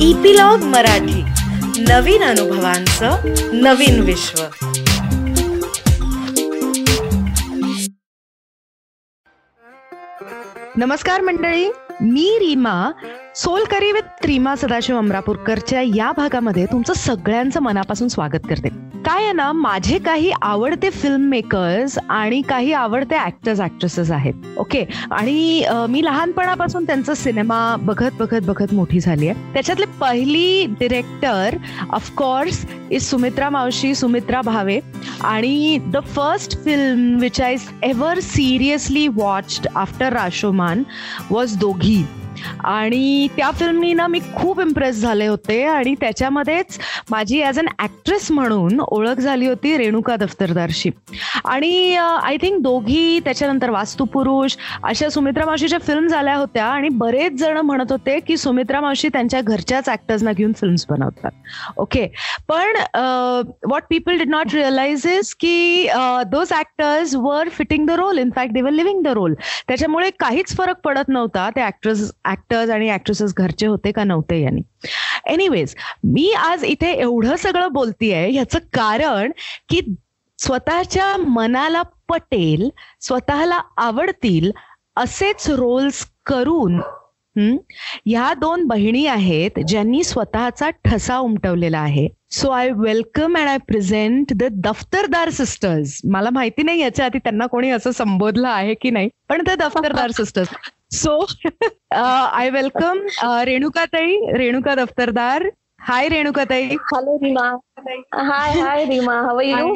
Epilogue Marathi. नवीन अनुभवांचं नवीन विश्व. नमस्कार मंडळी मी रीमा सोलकरी विथ रीमा सदाशिव अमरापूरकरच्या या भागामध्ये तुमचं सगळ्यांचं मनापासून स्वागत करते. काय आहे ना माझे काही आवडते फिल्म मेकर्स आणि काही आवडते ऍक्टर्स ऍक्ट्रेसेस आहेत ओके आणि मी लहानपणापासून त्यांचा सिनेमा बघत बघत बघत मोठी झाली आहे. त्याच्यातले पहिली डिरेक्टर ऑफकोर्स इज सुमित्रा मावशी सुमित्रा भावे. आणि the first film which I ever seriously watched after Rashomon was Doghi. आणि त्या फिल्मनी ना मी खूप इम्प्रेस झाले होते आणि त्याच्यामध्येच माझी ॲज अन ॲक्ट्रेस म्हणून ओळख झाली होती रेणुका दफ्तरदारशी. आणि आय थिंक दोघी त्याच्यानंतर वास्तुपुरुष अशा सुमित्रा मावशीच्या फिल्म झाल्या होत्या आणि बरेच जण म्हणत होते की सुमित्रा मावशी त्यांच्या घरच्याच ऍक्टर्सना घेऊन फिल्म्स बनवतात. ओके पण what people did not realise is की those actors were fitting the role in fact they were living the role त्याच्यामुळे काहीच फरक पडत नव्हता. ते ऍक्ट्रेस ऍक्टर्स आणि ऍक्ट्रेसेस घरचे होते का नव्हते यांनी? एनिवेज मी आज इथे एवढं सगळं बोलतीये ह्याचं कारण की स्वतःच्या मनाला पटेल स्वतःला आवडतील असेच रोल्स करून ह्या दोन बहिणी आहेत ज्यांनी स्वतःचा ठसा उमटवलेला आहे. So I welcome and I present the Daftardar sisters मला माहिती नाही याच्या आधी त्यांना कोणी असं संबोधलं आहे की नाही पण the Daftardar sisters so I welcome रेणुकाताई Renuka Daftardar hi रेणुकाताई hello Reema hi hi Reema how you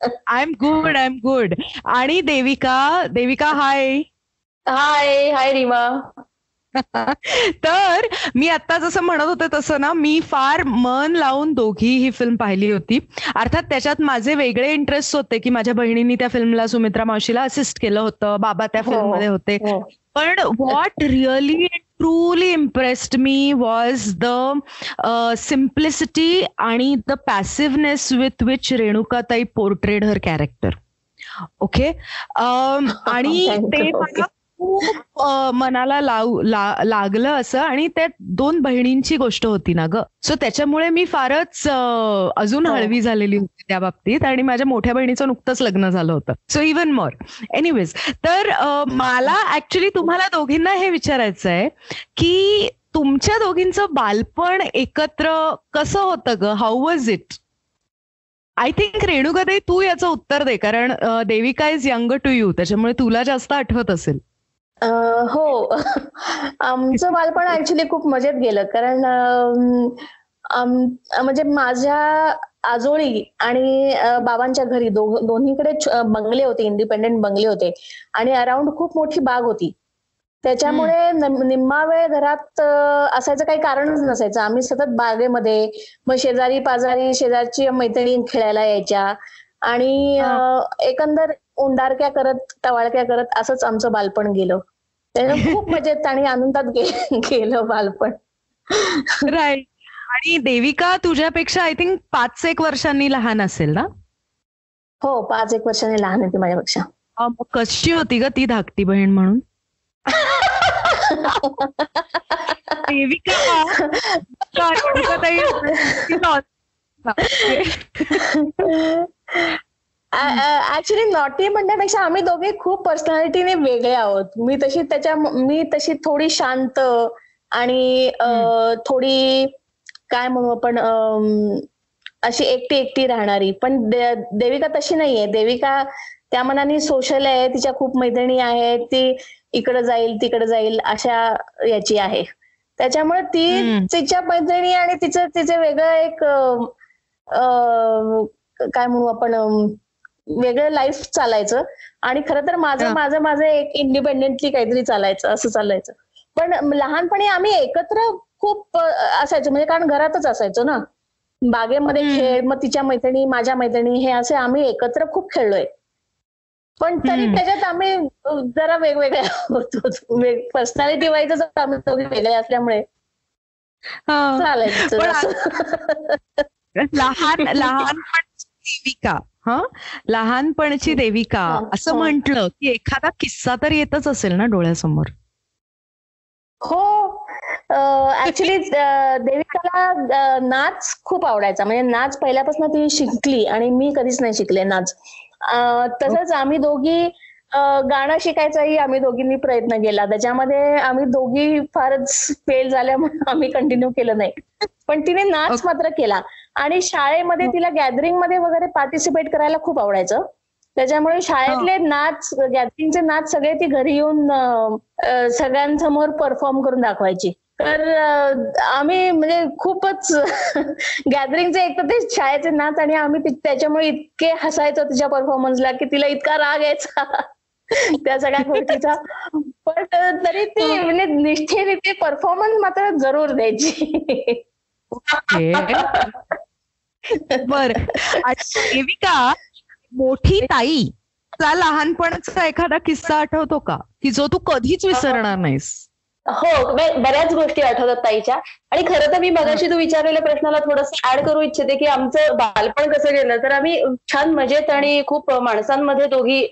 I am good I am good आणि देविका देविका हाय हाय हाय रीमा तर मी आता जसं म्हणत होते तसं ना मी फार मन लावून दोघी ही फिल्म पाहिली होती. अर्थात त्याच्यात माझे वेगळे इंटरेस्ट होते की माझ्या बहिणींनी त्या फिल्मला सुमित्रा मावशीला असिस्ट केलं होतं बाबा त्या फिल्म हो, मध्ये होते. हो. पण what really truly impressed me was the simplicity आणि द पॅसिव्हनेस विथ विच रेणुकाताई पोर्ट्रेड हर कॅरेक्टर ओके आणि ते खूप मनाला लाव लागलं असं आणि त्या दोन बहिणींची गोष्ट होती ना ग. सो त्याच्यामुळे मी फारच अजून हो. हळवी झालेली होती त्या बाबतीत आणि माझ्या मोठ्या बहिणीचं नुकतंच लग्न झालं होतं. सो इवन मोर एनिवेज तर मला ऍक्च्युली तुम्हाला दोघींना हे विचारायचं आहे की तुमच्या दोघींचं बालपण एकत्र कसं होतं ग? How was it I think रेणुकाताई तू याचं उत्तर दे कारण Devika is young to you त्याच्यामुळे तुला जास्त आठवत असेल. हो. आमचं बालपण ऍक्च्युली खूप मजेत गेलं. कारण म्हणजे माझ्या आजोळी आणि बाबांच्या घरी दोन्हीकडे बंगले होते इंडिपेंडेंट बंगले होते. आणि अराउंड खूप मोठी बाग होती. त्याच्यामुळे निम्मा वेळ घरात असायचं काही कारणच नसायचं. आम्ही सतत बागेमध्ये मग शेजारी पाजारी शेजारची मैत्रिणी खेळायला यायच्या. आणि एकंदर उंडारक्या करत टवाळक्या करत असंच आमचं बालपण गेलं. त्यानं खूप मजेत आणि आनंदात गेलं बालपण. राईट आणि देविका तुझ्यापेक्षा आय थिंक पाच एक वर्षांनी लहान असेल ना? हो पाच एक वर्षांनी लहान होती माझ्यापेक्षा. कशी होती ग ती धाकटी बहीण म्हणून? देविका ऍक्च्युली नॉटी म्हणण्यापेक्षा आम्ही दोघे खूप पर्सनॅलिटीने वेगळे आहोत. मी तशी त्याच्या मी तशी थोडी शांत आणि थोडी काय म्हणू आपण अशी एकटी एकटी राहणारी. पण देविका तशी नाहीये. देविका त्या मनाने सोशल आहे तिच्या खूप मैत्रिणी आहेत ती इकडे जाईल तिकडे जाईल अशा याची आहे. त्याच्यामुळे ती तिच्या मैत्रिणी आणि तिचं तिचं वेगळं एक काय म्हणू आपण वेगळं लाईफ चालायचं. आणि खरं तर माझं माझं माझं एक इंडिपेंडेंटली काहीतरी चालायचं असं चालायचं. पण लहानपणी आम्ही एकत्र खूप असायचो. म्हणजे कारण घरातच असायचो ना. बागेमध्ये खेळ मग तिच्या मैत्रिणी माझ्या मैत्रिणी हे असे आम्ही एकत्र खूप खेळलोय. पण तरी त्याच्यात आम्ही जरा वेगवेगळ्या होतो. पर्सनॅलिटी वाईजच आम्ही दोघे वेगळे असल्यामुळे. चालायचं लहान लहान हा? लहानपणची देविका. असं म्हंटल की एखादा किस्सा तर येतच असेल ना डोळ्यासमोर? हो. ऍक्च्युली देविका मला अं, नाच खूप आवडायचा. म्हणजे नाच पहिल्यापासून ती शिकली आणि मी कधीच नाही शिकले नाच. तसंच आम्ही दोघी गाणं शिकायचाही आम्ही दोघींनी प्रयत्न केला. त्याच्यामध्ये आम्ही दोघी फारच फेल झाल्यामुळे आम्ही कंटिन्यू केलं नाही. पण तिने नाच मात्र केला. आणि शाळेमध्ये तिला गॅदरिंगमध्ये वगैरे पार्टिसिपेट करायला खूप आवडायचं. त्याच्यामुळे शाळेतले नाच गॅदरिंगचे नाच सगळे ती घरी येऊन सगळ्यांसमोर परफॉर्म करून दाखवायची. तर आम्ही म्हणजे खूपच गॅदरिंगचे एक तर ते शाळेचे नाच आणि आम्ही त्याच्यामुळे इतके हसायचो तिच्या परफॉर्मन्सला की तिला इतका राग यायचा. त्या सगळ्या गोष्टीचा. पण तरी ती म्हणजे निष्ठेने ते परफॉर्मन्स मात्र जरूर द्यायची. बर. देविका मोठी ताई चा लहानपणाचा एखादा किस्सा आठवतो का? की जो तू कधीच विसरणार नाहीस? हो बऱ्याच गोष्टी आठवतात ताईच्या. आणि खरं तर मी मगाशी तू विचारलेल्या प्रश्नाला थोडस ऍड करू इच्छिते की आमचं बालपण कसं गेलं. तर आम्ही छान मजेत आणि खूप माणसांमध्ये दोघी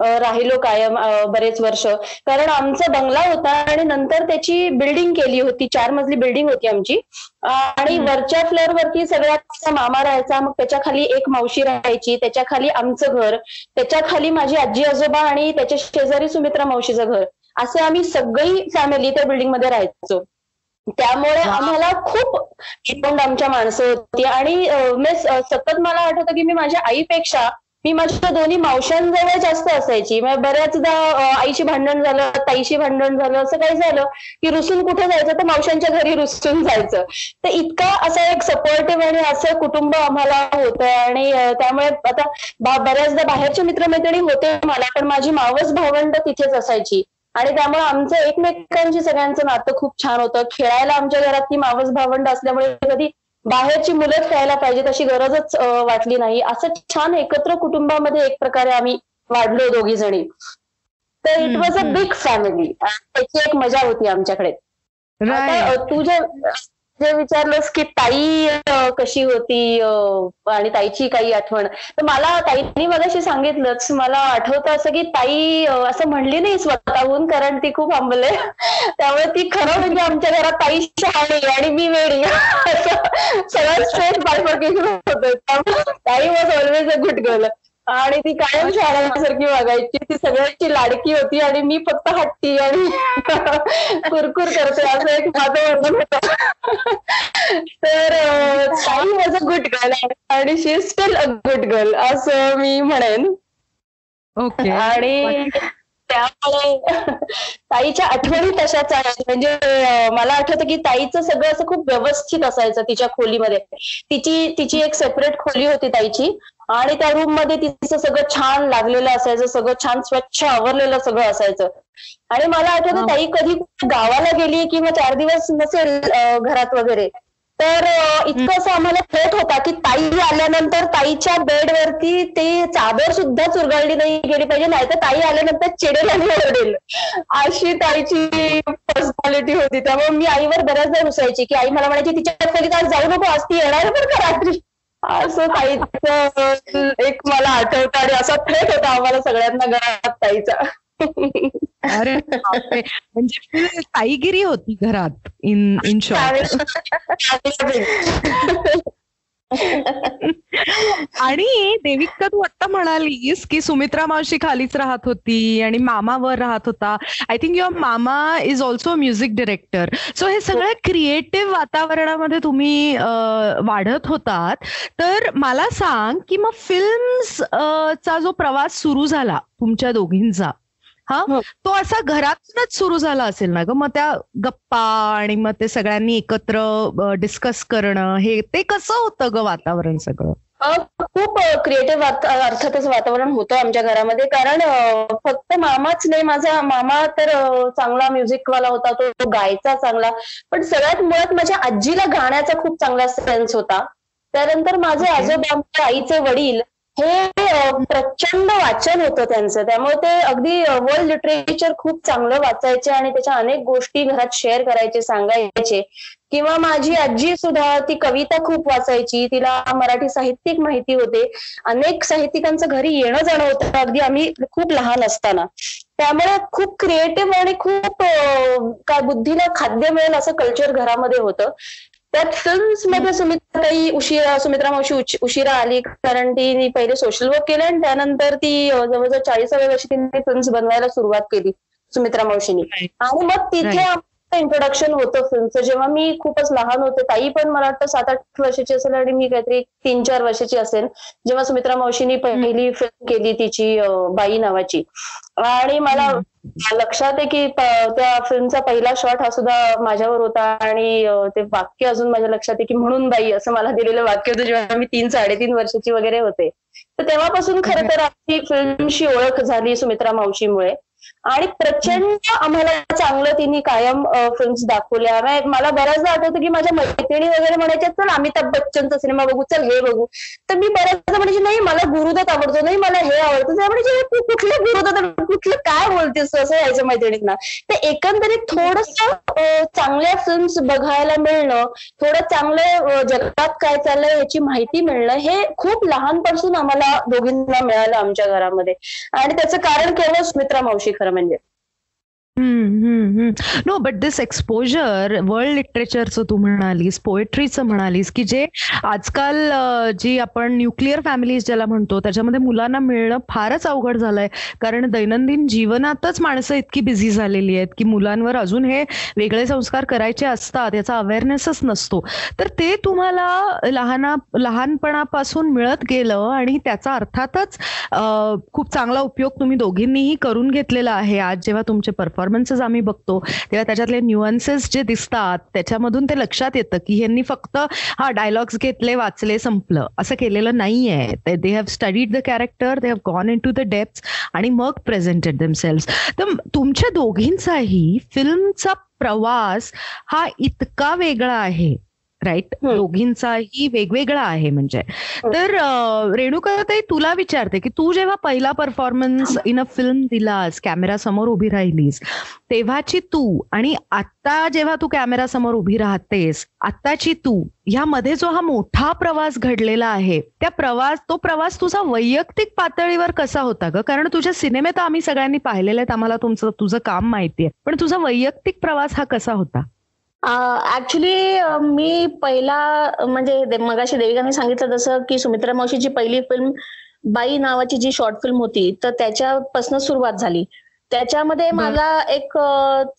राहिलो कायम बरेच वर्ष. कारण आमचा बंगला होता आणि नंतर त्याची बिल्डिंग केली होती. चार मजली बिल्डिंग होती आमची. आणि वरच्या फ्लोअर वरती सगळ्यात मामा राहायचा मग त्याच्याखाली एक मावशी राहायची त्याच्याखाली आमचं घर त्याच्याखाली माझी आजी आजोबा आणि त्याच्या शेजारी सुमित्रा मावशीचं घर. असे आम्ही सगळी फॅमिली त्या बिल्डिंगमध्ये राहायचो. त्यामुळे आम्हाला खूप आमच्या माणसं होती. आणि मी सतत मला आठवतं की मी माझ्या आईपेक्षा मी माझ्या दोन्ही मावशांजवळ जास्त असायची. मग बऱ्याचदा आईशी भांडण झालं ताईशी भांडण झालं असं काही झालं की रुसून कुठे जायचं तर मावशांच्या घरी रुसून जायचं. तर इतका असा एक सपोर्टिव्ह आणि असं कुटुंब आम्हाला होतं. आणि त्यामुळे आता बऱ्याचदा बाहेरचे मित्रमैत्रिणी होते मला पण माझी मावस भावंड तिथेच असायची. आणि त्यामुळे आमचं एकमेकांशी सगळ्यांचं नातं खूप छान होतं. खेळायला आमच्या घरात ती मावस भावंड असल्यामुळे कधी बाहेरची मुलं खेळायला पाहिजेत अशी गरजच वाटली नाही. असं छान एकत्र कुटुंबामध्ये एक प्रकारे आम्ही वाढलो दोघी जणी. तर it was a big family त्याची एक मजा होती आमच्याकडे. आता राईट अं, तू जे विचारलंस की ताई कशी होती आणि ताईची काही आठवण. तर मला ताईंनी मगाशी सांगितलंच मला आठवतं असं की ताई असं म्हणली नाही स्वतःहून कारण ती खूप आंबले. त्यामुळे ती खरं म्हणजे आमच्या घरात ताई शहाणी आणि मी वेळी असं सगळं स्ट्रेट बायफर्केशन होतं त्यामुळे ताई was always a good girl आणि ती कायम शाळासारखी वागायची. ती सगळ्यांची लाडकी होती आणि मी फक्त हट्टी आणि कुरकुर करते असं एक माझं वर्णन होतं. तर ताई वॉज अ गुड गर्ल आणि she still a good girl असं मी म्हणेन. ओके. आणि त्यामुळे ताईच्या आठवणी तशाच आहेत. म्हणजे मला आठवतं की ताईचं सगळं असं खूप व्यवस्थित असायचं तिच्या खोलीमध्ये. तिची तिची एक सेपरेट खोली होती ताईची. आणि त्या रूममध्ये तिचं सगळं छान लागलेलं असायचं सगळं छान स्वच्छ आवरलेलं सगळं असायचं. आणि मला आठवतं ताई कधी गावाला गेली किंवा चार दिवस नसेल घरात वगैरे. तर इतकं असं आम्हाला थेट होता की ताई आल्यानंतर ताईच्या बेडवरती ते चादर सुद्धा चुरगळली नाही गेली पाहिजे नाहीतर ताई आल्यानंतर चिडेल आणि ओरडेल. अशी ताईची पर्सनॅलिटी होती. त्यामुळे मी आईवर बऱ्याचदा रुसायची की आई मला म्हणायची तिच्या खोलीत आज जाऊ नको आज ती येणार बरं का रात्री? असं ताईचं एक मला आठवतं आणि असा थेट होता आम्हाला सगळ्यांना घरात ताईचा. अरे. म्हणजे ताईगिरी होती घरात इन इन शॉर्ट आणि देविका तू आता म्हणालीस की सुमित्रा मावशी खालीच राहत होती आणि मामा वर राहत होता. I think your mama is also music director so हे सगळं क्रिएटिव्ह वातावरणामध्ये तुम्ही वाढत होतात. तर मला सांग की मग फिल्म्स चा जो प्रवास सुरू झाला तुमच्या दोघींचा हा? हो. तो असा घरातूनच सुरू झाला असेल ना ग? मग त्या गप्पा आणि मग ते सगळ्यांनी एकत्र डिस्कस करणं हे ते कसं होतं ग वातावरण सगळं? खूप क्रिएटिव्ह अर्थातच वातावरण होतं आमच्या घरामध्ये. कारण फक्त मामाच नाही माझा मामा तर चांगला म्युझिकवाला होता तो गायचा चांगला. पण सगळ्यात मुळात माझ्या आजीला गाण्याचा खूप चांगला सेन्स होता. त्यानंतर माझे. आजोबा आईचे वडील हे प्रचंड वाचन होतं त्यांचं. त्यामुळे ते अगदी वर्ल्ड लिटरेचर खूप चांगलं वाचायचे आणि त्याच्या अनेक गोष्टी घरात शेअर करायचे सांगायचे. किंवा माझी आजी सुद्धा ती कविता खूप वाचायची. तिला मराठी साहित्यिक माहिती होते. अनेक साहित्यिकांचं घरी येणं जाणं होतं. अगदी आम्ही खूप लहान असताना. त्यामुळे खूप क्रिएटिव्ह आणि खूप काय बुद्धीला खाद्य मिळेल असं कल्चर घरामध्ये होतं. त्यात फिल्म्समध्ये सुमित्रा ताई उशिरा सुमित्रा मावशी उशिरा आली कारण ती पहिले सोशल वर्क केलं आणि त्यानंतर ती जवळजवळ चाळीसाव्या वर्षी तिने फिल्म्स बनवायला सुरुवात केली सुमित्रा मावशीनी. आणि मग तिथे. इंट्रोडक्शन होतं फिल्मचं जेव्हा मी खूपच लहान होते ताई पण मला वाटतं सात आठ वर्षाची असेल आणि मी काहीतरी तीन चार वर्षाची असेल जेव्हा सुमित्रा मावशीनी पहिली फिल्म केली तिची बाई नावाची. आणि मला लक्षात आहे की त्या फिल्मचा पहिला शॉट हा सुद्धा माझ्यावर होता आणि ते वाक्य अजून माझ्या लक्षात आहे की म्हणून बाई असं मला दिलेलं वाक्य होतं जेव्हा मी तीन साडेतीन वर्षाची वगैरे होते. तर तेव्हापासून खरं तर आमची फिल्मशी ओळख झाली सुमित्रा मावशीमुळे. आणि प्रचंड आम्हाला चांगलं तिने कायम फिल्म्स दाखवल्या. मला बऱ्याचदा आठवतं की माझ्या मैत्रिणी वगैरे म्हणायच्या चल अमिताभ बच्चनचा सिनेमा बघू चल हे बघू. तर मी बऱ्याचदा म्हणायची नाही मला गुरुदत्त आवडतो नाही मला हे आवडतं. म्हणजे "हे तू कुठलं गुरुदत्त कुठलं काय बोलतेस असं यायचं मैत्रिणींना? तर एकंदरीत थोडस चांगल्या फिल्म्स बघायला मिळणं थोडं चांगलं जगात काय चाललंय याची माहिती मिळणं हे खूप लहानपासून आम्हाला दोघींना मिळालं आमच्या घरामध्ये. आणि त्याचं कारण केवळ सुमित्रा मावशी खरं చేస్తామని చెప్పి no but this exposure world लिटरेचरचं तू म्हणालीस पोएट्रीचं म्हणालीस की जे आजकाल जी आपण न्यूक्लिअर फॅमिलीज ज्याला म्हणतो त्याच्यामध्ये मुलांना मिळणं फारच अवघड झालंय. कारण दैनंदिन जीवनातच माणसं इतकी बिझी झालेली आहेत की मुलांवर अजून हे वेगळे संस्कार करायचे असतात याचा अवेअरनेसच नसतो. तर ते तुम्हाला लहाना लहानपणापासून मिळत गेलं आणि त्याचा अर्थातच खूप चांगला उपयोग तुम्ही दोघींनीही करून घेतलेला आहे आज जेव्हा तुमचे परफॉर्मन्सेस आम्ही बघतो तेव्हा त्याच्यातले न्युअन्सेस जे दिसतात त्याच्यामधून ते लक्षात येतं की ह्यांनी फक्त हा डायलॉग्स घेतले वाचले संपलं. असं केलेलं नाहीये. They have studied the character they have gone into the depth आणि मग प्रेझेंटेड देमसेल्स तर तुमच्या दोघींचाही फिल्मचा प्रवास हा इतका वेगळा आहे. राईट. दोघींचाही वेगवेगळा आहे म्हणजे. तर अं, रेणुकाताई तुला विचारते की तू जेव्हा पहिला परफॉर्मन्स इन अ फिल्म दिलास कॅमेरा समोर उभी राहिलीस तेव्हाची तू आणि आता जेव्हा तू कॅमेरा समोर उभी राहतेस आत्ताची तू ह्यामध्ये जो हा मोठा प्रवास घडलेला आहे त्या प्रवास तो प्रवास तुझा वैयक्तिक पातळीवर कसा होता ग? कारण तुझ्या सिनेमेत आम्ही सगळ्यांनी पाहिलेले आहेत आम्हाला तुमचं तुझं काम माहितीये पण तुझा वैयक्तिक प्रवास हा कसा होता? ऍक्च्युली मी पहिला म्हणजे मगाशी देविकाने सांगितलं तसं की सुमित्रा मावशीची पहिली फिल्म बाई नावाची जी शॉर्ट फिल्म होती तर त्याच्यापासून सुरुवात झाली. त्याच्यामध्ये. माझा एक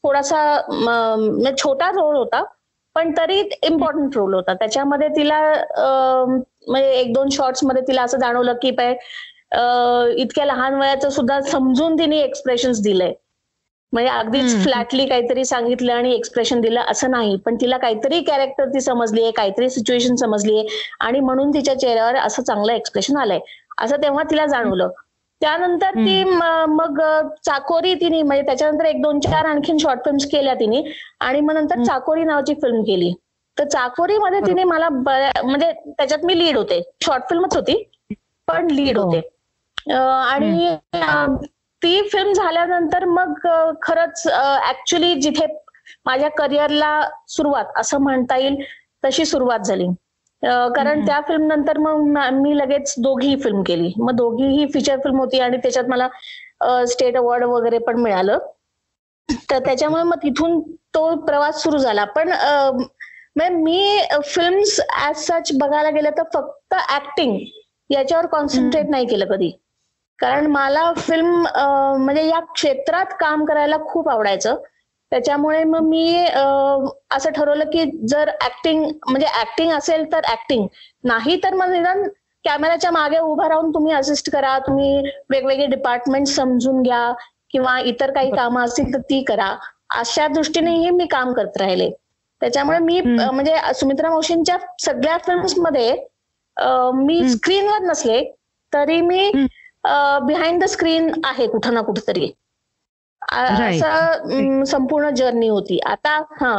थोडासा म्हणजे छोटा रोल होता पण तरी इम्पॉर्टंट रोल होता. त्याच्यामध्ये तिला म्हणजे एक दोन शॉर्ट्समध्ये तिला असं जाणवलं की पाय इतक्या लहान वयाचं सुद्धा समजून तिने एक्सप्रेशन्स दिलंय म्हणजे अगदीच. फ्लॅटली काहीतरी सांगितलं आणि एक्सप्रेशन दिलं असं नाही. पण तिला काहीतरी कॅरेक्टर ती समजली आहे काहीतरी सिच्युएशन समजली आहे आणि म्हणून तिच्या चेहऱ्यावर असं चांगलं एक्सप्रेशन आलंय. असं तेव्हा तिला जाणवलं. त्यानंतर ती मग चाकोरी तिने म्हणजे त्याच्यानंतर एक दोन चार आणखीन शॉर्ट फिल्म्स केल्या तिने आणि मग नंतर. चाकोरी नावाची फिल्म केली. तर चाकोरीमध्ये तिने मला म्हणजे त्याच्यात मी लीड होते. शॉर्ट फिल्मच होती पण लीड हो. होते. आणि ती फिल्म झाल्यानंतर मग खरंच ऍक्च्युली जिथे माझ्या करिअरला सुरुवात असं म्हणता येईल तशी सुरुवात झाली. कारण. त्या फिल्म नंतर मग म- लगेच दोघी फिल्म केली. मग दोघीही फीचर फिल्म होती आणि त्याच्यात मला स्टेट अवॉर्ड वगैरे पण मिळालं. तर त्याच्यामुळे मग तिथून तो प्रवास सुरू झाला. पण मी फिल्म्स ऍज सच बघायला गेलं तर फक्त ऍक्टिंग याच्यावर कॉन्सन्ट्रेट नाही केलं कधी. कारण मला फिल्म म्हणजे या क्षेत्रात काम करायला खूप आवडायचं. त्याच्यामुळे मग मी असं ठरवलं की जर ऍक्टिंग म्हणजे ऍक्टिंग असेल तर ऍक्टिंग नाही तर मग निदान कॅमेऱ्याच्या मागे उभा राहून तुम्ही असिस्ट करा. तुम्ही वेगवेगळे डिपार्टमेंट समजून घ्या किंवा इतर काही कामं असतील तर ती करा. अशा दृष्टीनेही मी काम करत राहिले. त्याच्यामुळे मी म्हणजे सुमित्रा मावशींच्या सगळ्या फिल्म्समध्ये अं, मी. स्क्रीनवर नसले तरी मी. बिहाइंड द स्क्रीन आहे कुठं ना कुठेतरी. असं संपूर्ण जर्नी होती. आता हा.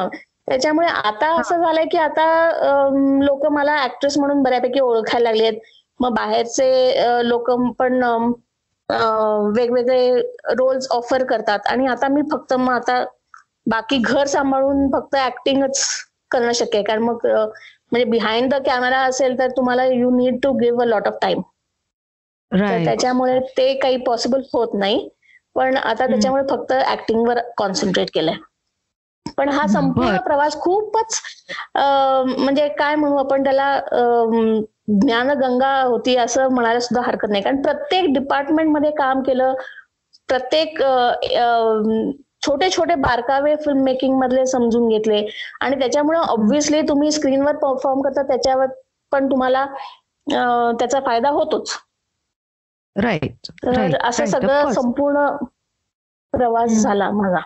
त्याच्यामुळे आता असं झालंय की आता लोक मला ऍक्ट्रेस म्हणून बऱ्यापैकी ओळखायला लागलेत. मग बाहेरचे लोक पण वेगवेगळे रोल्स ऑफर करतात. आणि आता मी फक्त मग आता बाकी घर सांभाळून फक्त ऍक्टिंगच करणं शक्य आहे. कारण मग म्हणजे बिहाइंड द कॅमेरा असेल तर तुम्हाला you need to give a lot of time तर राईट त्याच्यामुळे ते काही पॉसिबल होत नाही. पण आता त्याच्यामुळे फक्त ऍक्टिंगवर कॉन्सन्ट्रेट केलंय. पण हा संपूर्ण. प्रवास खूपच अं, म्हणजे काय म्हणू आपण त्याला अं, ज्ञानगंगा होती असं म्हणायला सुद्धा हरकत नाही. कारण प्रत्येक डिपार्टमेंटमध्ये काम केलं प्रत्येक छोटे छोटे बारकावे फिल्म मेकिंग मधले समजून घेतले. आणि त्याच्यामुळे ऑब्व्हियसली तुम्ही स्क्रीनवर परफॉर्म करता त्याच्यावर पण तुम्हाला अं, त्याचा फायदा होतोच. राईट तर असं सगळं संपूर्ण प्रवास. झाला माझा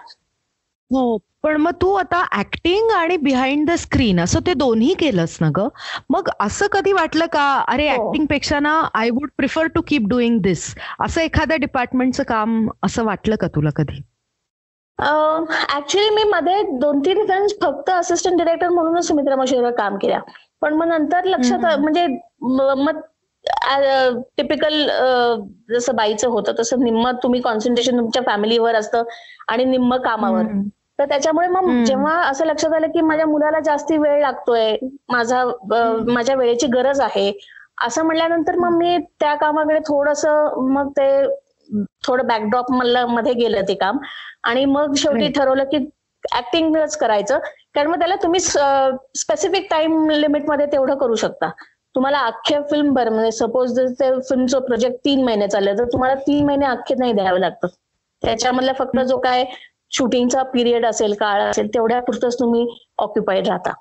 हो पण मग तू आता ऍक्टिंग आणि बिहाइंड द स्क्रीन असं ते दोन्ही केलंस ना ग मग असं कधी वाटलं का अरे हो. ऍक्टिंगपेक्षा ना I would prefer to keep doing this असं एखाद्या डिपार्टमेंटचं काम असं वाटलं का तुला कधी ऍक्च्युली मी मध्ये दोन तीन फिल्म फक्त असिस्टंट डिरेक्टर म्हणूनच सुमित्रा मशेवर काम केल्या पण मग नंतर लक्षात. म्हणजे मग टिपिकल जसं बाईचं होतं तसं निम्म तुम्ही कॉन्सन्ट्रेशन तुमच्या फॅमिलीवर असतं आणि निम्म कामावर. तर त्याच्यामुळे मग. जेव्हा असं लक्षात आलं की माझ्या मुलाला जास्ती वेळ लागतोय माझा माझ्या वेळेची गरज आहे असं म्हणल्यानंतर मग मी त्या कामाकडे थोडस मग ते थोडं बॅकड्रॉपमध्ये गेलं ते काम आणि मग शेवटी. ठरवलं की ऍक्टिंगच करायचं कारण मग त्याला तुम्ही स्पेसिफिक टाइम लिमिटमध्ये तेवढं करू शकता तुम्हाला अख्ख्या फिल्म भर म्हणजे सपोज ते फिल्मचं प्रोजेक्ट तीन महिने चाललं तर तुम्हाला तीन महिने अख्खे नाही द्यावे लागतात. त्याच्यामधला फक्त जो काय शूटिंगचा पिरियड असेल काळ असेल तेवढ्या पुरतच तुम्ही ऑक्युपाईड राहता.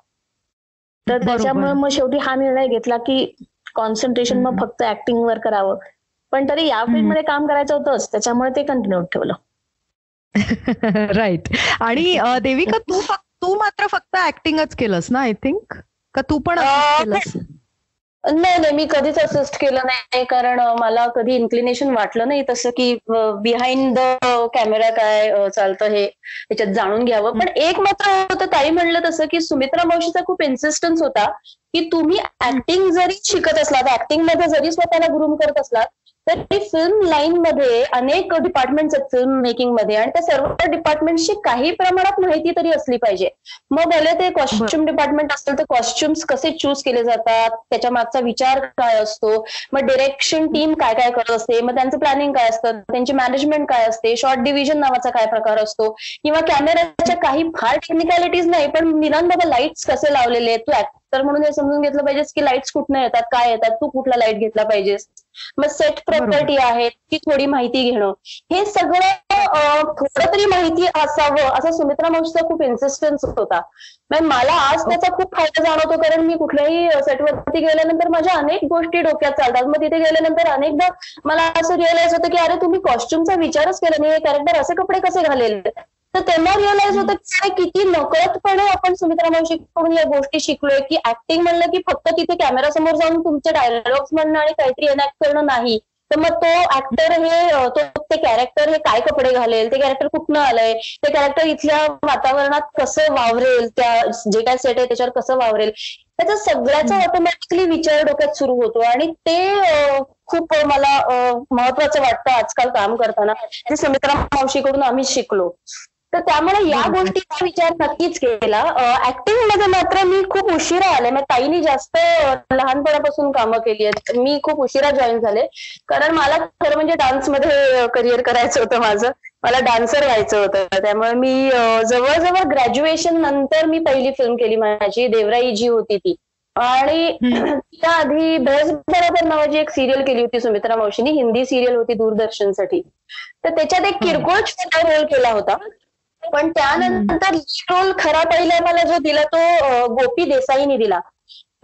तर. त्याच्यामुळे मग शेवटी हा निर्णय घेतला की कॉन्सन्ट्रेशन मग. फक्त ऍक्टिंग वर करावं. पण तरी या फील्डमध्ये काम करायचं होतंच त्याच्यामुळे ते कंटिन्यू ठेवलं. राईट आणि देविका तू फक्त तू मात्र फक्त ऍक्टिंगच केलंस ना आय थिंक का तू पण नाही नाही मी कधीच असिस्ट केलं नाही. कारण मला कधी इन्क्लिनेशन वाटलं नाही तसं की बिहाइंड द कॅमेरा काय चालतं हे त्याच्यात जाणून घ्यावं. पण एक मात्र होतं ताई म्हणलं तसं की सुमित्रा मावशीचा खूप इन्सिस्टन्स होता की तुम्ही ऍक्टिंग जरी शिकत असलात ऍक्टिंगमध्ये जरी स्वतःला ग्रूम करत असलात तर फिल्म लाईन मध्ये अनेक डिपार्टमेंट्स आहेत फिल्म मेकिंगमध्ये आणि त्या सर्व डिपार्टमेंटची काही प्रमाणात माहिती तरी असली पाहिजे. मग भले ते कॉस्ट्युम डिपार्टमेंट असेल तर कॉस्ट्युम्स कसे चूज केले जातात त्याच्या मागचा विचार काय असतो मग डिरेक्शन टीम काय काय करत असते मग त्यांचं प्लॅनिंग काय असतं त्यांची मॅनेजमेंट काय असते शॉर्ट डिव्हिजन नावाचा काय प्रकार असतो किंवा कॅमेराच्या काही फार टेक्निकॅलिटीज नाही पण निदान बाबा लाईट्स कसे लावलेले आहेत तू ऍक्टर म्हणून हे समजून घेतलं पाहिजेस की लाईट्स कुठनं येतात काय येतात तू कुठला लाइट घेतला पाहिजेस? मग सेट प्रॉपर्टी आहे ती थोडी माहिती घेणं. हे सगळं थोडं तरी माहिती असावं असा सुमित्रा मावशीचा खूप इन्सिस्टन्स होता. मग मला आज त्याचा खूप फायदा जाणवतो कारण मी कुठल्याही सेटवरती गेल्यानंतर माझ्या अनेक गोष्टी डोक्यात चालतात. मग तिथे गेल्यानंतर अनेकदा मला असं रिअलाइज होतं की अरे तुम्ही कॉस्ट्युमचा विचारच केला नाही कॅरेक्टर असे कपडे कसे घालेल? तर तेव्हा रिअलाइज होतं की अरे किती नकळतपणे आपण सुमित्रा मावशीकडून या गोष्टी शिकलोय की ऍक्टिंग म्हणलं की फक्त तिथे कॅमेरा समोर जाऊन तुमचे डायलॉग्स म्हणणं आणि काहीतरी एनॅक्ट करणं नाही. तर मग तो ऍक्टर हे तो ते कॅरेक्टर हे काय कपडे घालेल? ते कॅरेक्टर कुठनं आलंय? ते कॅरेक्टर इथल्या वातावरणात कसं वावरेल? त्या जे काय सेट आहे त्याच्यावर कसं वावरेल? त्याचा सगळ्याचा ऑटोमॅटिकली विचार डोक्यात सुरू होतो. आणि ते खूप मला महत्वाचं वाटतं आजकाल काम करताना जे सुमित्रा मावशीकडून आम्ही शिकलो. तर त्यामुळे या. गोष्टीचा विचार नक्कीच केला. ऍक्टिंगमध्ये मात्र मी खूप उशिरा आले. मग ताईनी जास्त लहानपणापासून कामं केली आहेत. मी खूप उशिरा जॉईन झाले. कारण मला खरं म्हणजे डान्समध्ये करिअर करायचं होतं माझं. मला डान्सर व्हायचं होतं. त्यामुळे मी जवळजवळ ग्रॅज्युएशन नंतर मी पहिली फिल्म केली माझी. देवराई जी होती ती. आणि हम्म. त्या आधी बेस बरोबर नावाची एक सिरियल केली होती सुमित्रा मावशीनी. हिंदी सिरियल होती दूरदर्शनसाठी. तर त्याच्यात एक किरकोळ छोटा रोल केला होता. पण त्यानंतर रोल खरा पहिला मला जो दिला तो गोपी देसाईनी दिला.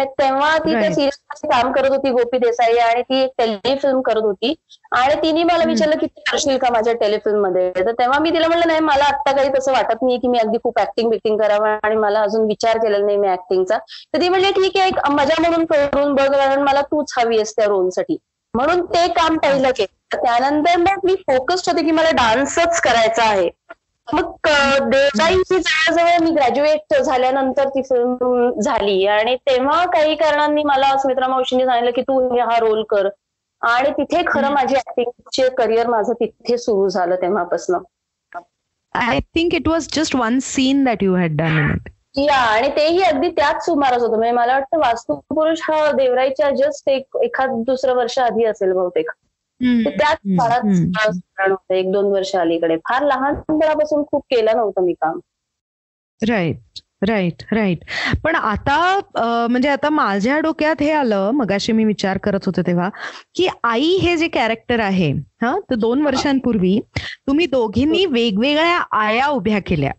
तेव्हा ती त्या. सिरियल काम करत होती गोपी देसाई आणि ती एक टेलिफिल्म करत होती. आणि तिने मला. विचारलं की करशील का माझ्या टेलिफिल्ममध्ये? तर तेव्हा मी तिला म्हणलं नाही मला आता काही तसं वाटत नाही की मी अगदी खूप ऍक्टिंग बिक्टिंग करावं आणि मला अजून विचार केलेला नाही मी ऍक्टिंगचा तर ती म्हणली ठीक आहे एक मजा म्हणून करून बघ कारण मला तूच हवी आहेस त्या रोलसाठी म्हणून ते काम पहिलं केलं. त्यानंतर मग मी फोकस्ड होते की मला डान्सच करायचा आहे. मग देसाईची जवळजवळ मी ग्रॅज्युएट झाल्यानंतर ती फिल्म झाली. आणि तेव्हा काही कारणांनी मला सुमित्रा मावशींनी सांगितलं की तू हे रोल कर. आणि तिथे खरं माझी ऍक्टिंगचे करिअर माझं तिथे सुरू झालं तेव्हापासून. I think it was just one scene that you had done in it या आणि तेही अगदी त्याच सुमारास होतं. म्हणजे मला वाटतं वास्तुपुरुष हा देवराईच्या जस्ट एक एखाद दुसरं वर्ष आधी असेल बहुतेक. त्याच काळात होतं एक दोन वर्ष अलीकडे. फार लहानपणापासून खूप केलं नव्हतं मी काम. राईट राईट राईट पण आता म्हणजे आता माझ्या डोक्यात हे आलं मगाशी मी विचार करत होते तेव्हा की आई हे जे कॅरेक्टर आहे हा तर दोन वर्षांपूर्वी तुम्ही दोघींनी वेगवेगळ्या आया उभ्या केल्या.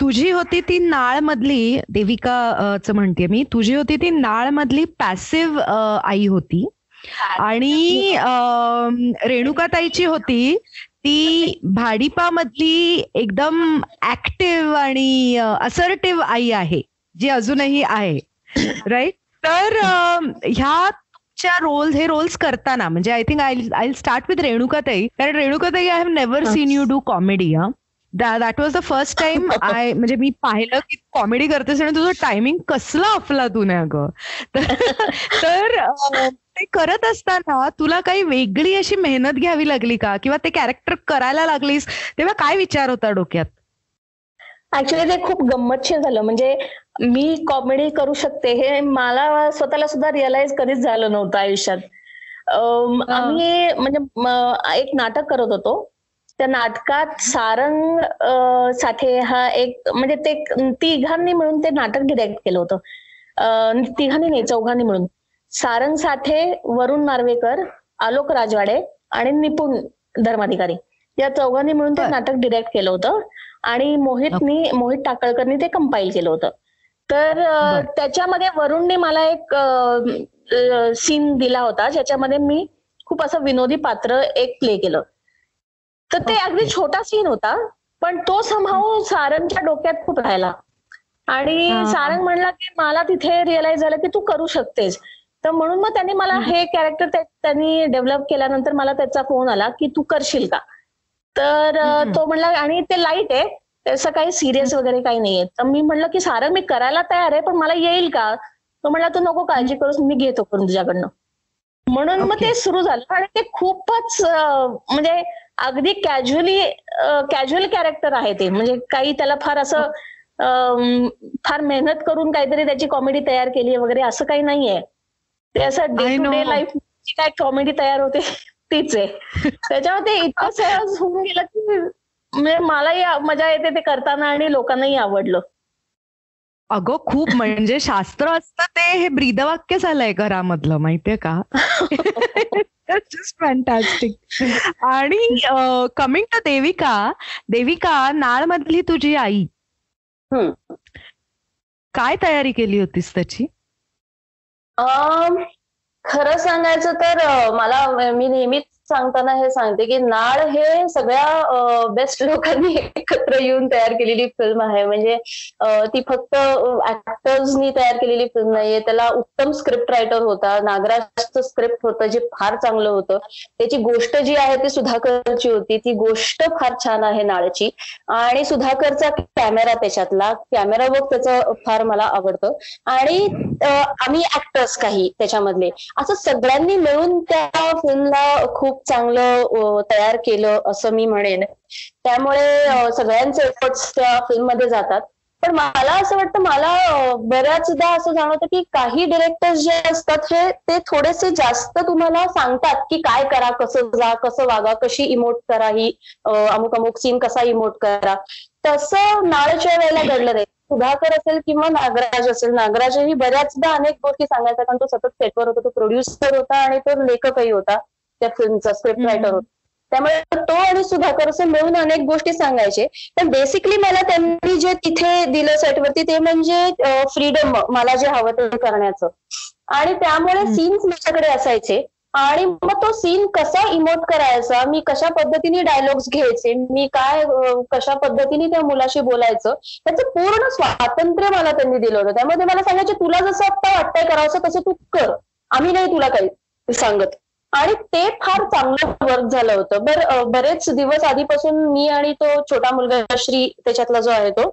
तुझी होती ती नाळ मधली देविका अं, च म्हणते मी तुझी होती ती नाळ मधली पॅसिव्ह आई होती. आणि अं, रेणुकाताईची होती. ती भाडीपामधली एकदम ऍक्टिव्ह आणि असर्टिव्ह आई आहे जी अजूनही आहे. राईट? तर ह्या रोल्स हे रोल्स करताना म्हणजे I think I I start with रेणुकाताई. कारण रेणुकाताई I have never seen you do comedy हा. That was the first time I म्हणजे मी पाहिलं की कॉमेडी करतेस आणि तुझं टायमिंग कसला अफलातून आहे अगं. तर ते करत असताना तुला काही वेगळी अशी मेहनत घ्यावी लागली का? किंवा ते कॅरेक्टर करायला लागलीस तेव्हा काय विचार होता डोक्यात? ऍक्च्युली ते खूप गंमतशीर झालं. म्हणजे मी कॉमेडी करू शकते हे मला स्वतःला सुद्धा रिअलाइज कधीच झालं नव्हतं आयुष्यात. आम्ही म्हणजे एक नाटक करत होतो. त्या नाटकात सारंग साठे हा एक म्हणजे ते तिघांनी मिळून ते नाटक डिरेक्ट केलं होतं. तिघांनी नाही चौघांनी मिळून. सारंग साठे वरुण नार्वेकर आलोक राजवाडे आणि निपुण धर्माधिकारी. या चौघांनी मिळून ते. नाटक डिरेक्ट केलं होतं आणि मोहितनी मोहित टाकळकरनी ते कंपाईल केलं होतं. तर. त्याच्यामध्ये वरुणने मला एक सीन दिला होता ज्याच्यामध्ये मी खूप असं विनोदी पात्र एक प्ले केलं. तर ते अगदी छोटा सीन होता पण तो संभाव सारंगच्या डोक्यात खूप राहिला. आणि. सारंग म्हणला की मला तिथे रिअलाइज झालं की तू करू शकतेस. तर म्हणून मग त्यांनी मला हे कॅरेक्टर त्यांनी डेव्हलप केल्यानंतर मला त्याचा फोन आला की तू करशील का? तर. तो म्हणला आणि ते लाइट आहे. त्याचं काही सिरियस वगैरे काही नाहीये. तर मी म्हणलं की सारंग मी करायला तयार आहे पण मला येईल का? तो म्हणला तू नको काळजी करूस मी घेतो करून तुझ्याकडनं. म्हणून मग. ते सुरू झालं. आणि ते खूपच म्हणजे अगदी कॅज्युअली कॅज्युअल कॅरेक्टर आहे ते. म्हणजे काही त्याला फार असं फार मेहनत करून काहीतरी त्याची कॉमेडी तयार केली वगैरे असं काही नाहीये. ते असं डे टू डे. लाईफ काय कॉमेडी तयार होते तीच आहे. त्याच्यामध्ये इतकं सहज होऊन गेलं की म्हणजे मलाही मजा येते ते करताना आणि लोकांनाही आवडलं. अगं खूप म्हणजे शास्त्र असतं ते हे ब्रीदवाक्य झालंय घरामधलं माहितीये का? जस्ट फॅन्टॅस्टिक आणि कमिंग टू देविका देविका नाळ मधली तुझी आई. काय तयारी केली होतीस त्याची? खरं सांगायचं तर मला मी नेहमीच सांगताना हे सांगते की नाळ हे सगळ्या बेस्ट लोकांनी एकत्र येऊन तयार केलेली फिल्म आहे. म्हणजे ती फक्त ऍक्टर्सनी तयार केलेली फिल्म नाहीये. त्याला उत्तम स्क्रिप्ट रायटर होता. नागराजचं स्क्रिप्ट होतं जे फार चांगलं होतं. त्याची गोष्ट जी आहे ती सुधाकरची होती. ती गोष्ट फार छान आहे नाळची. आणि सुधाकरचा कॅमेरा त्याच्यातला. कॅमेरा वर्क त्याचं फार मला आवडतं. आणि आम्ही ऍक्टर्स काही त्याच्यामधले. असं सगळ्यांनी मिळून त्या फिल्मला खूप चांगलं तयार केलं असं मी म्हणेन. त्यामुळे सगळ्यांचे एफर्ट्स त्या फिल्ममध्ये जातात. पण मला असं वाटतं मला बऱ्याचदा असं जाणवतं की काही डिरेक्टर्स जे असतात हे ते थोडेसे जास्त तुम्हाला सांगतात की काय करा कसं जा कसं वागा कशी इमोट करा ही अमुक अमुक सीन कसा इमोट करा. तसं नाळच्या वेळेला घडलं नाही. सुधाकर असेल किंवा नागराज असेल नागराजही बऱ्याचदा अनेक गोष्टी सांगायचा कारण तो सतत सेटवर होता तो प्रोड्युसर होता आणि तो लेखकही होता त्या फिल्मचा स्क्रिप्ट रायटर होता. त्यामुळे तो आणि सुधाकर असं मिळून अनेक गोष्टी सांगायचे. पण बेसिकली मला त्यांनी जे तिथे दिलं सेटवरती ते म्हणजे फ्रीडम मला जे हवं ते करण्याचं. आणि त्यामुळे. सीन्स माझ्याकडे असायचे. आणि मग तो सीन कसा इमोट करायचा? मी कशा पद्धतीने डायलॉग्स घ्यायचे? मी काय कशा पद्धतीने त्या मुलाशी बोलायचं? त्याचं पूर्ण स्वातंत्र्य मला त्यांनी दिलं होतं. त्यामध्ये मला सांगायचे तुला जसं आता वाटतंय करावं तसं तू कर. आम्ही नाही तुला काही सांगत. आणि ते फार चांगलं वर्क झालं होतं. बर बरेच दिवस आधीपासून मी आणि तो छोटा मुलगा श्री त्याच्यातला जो आहे तो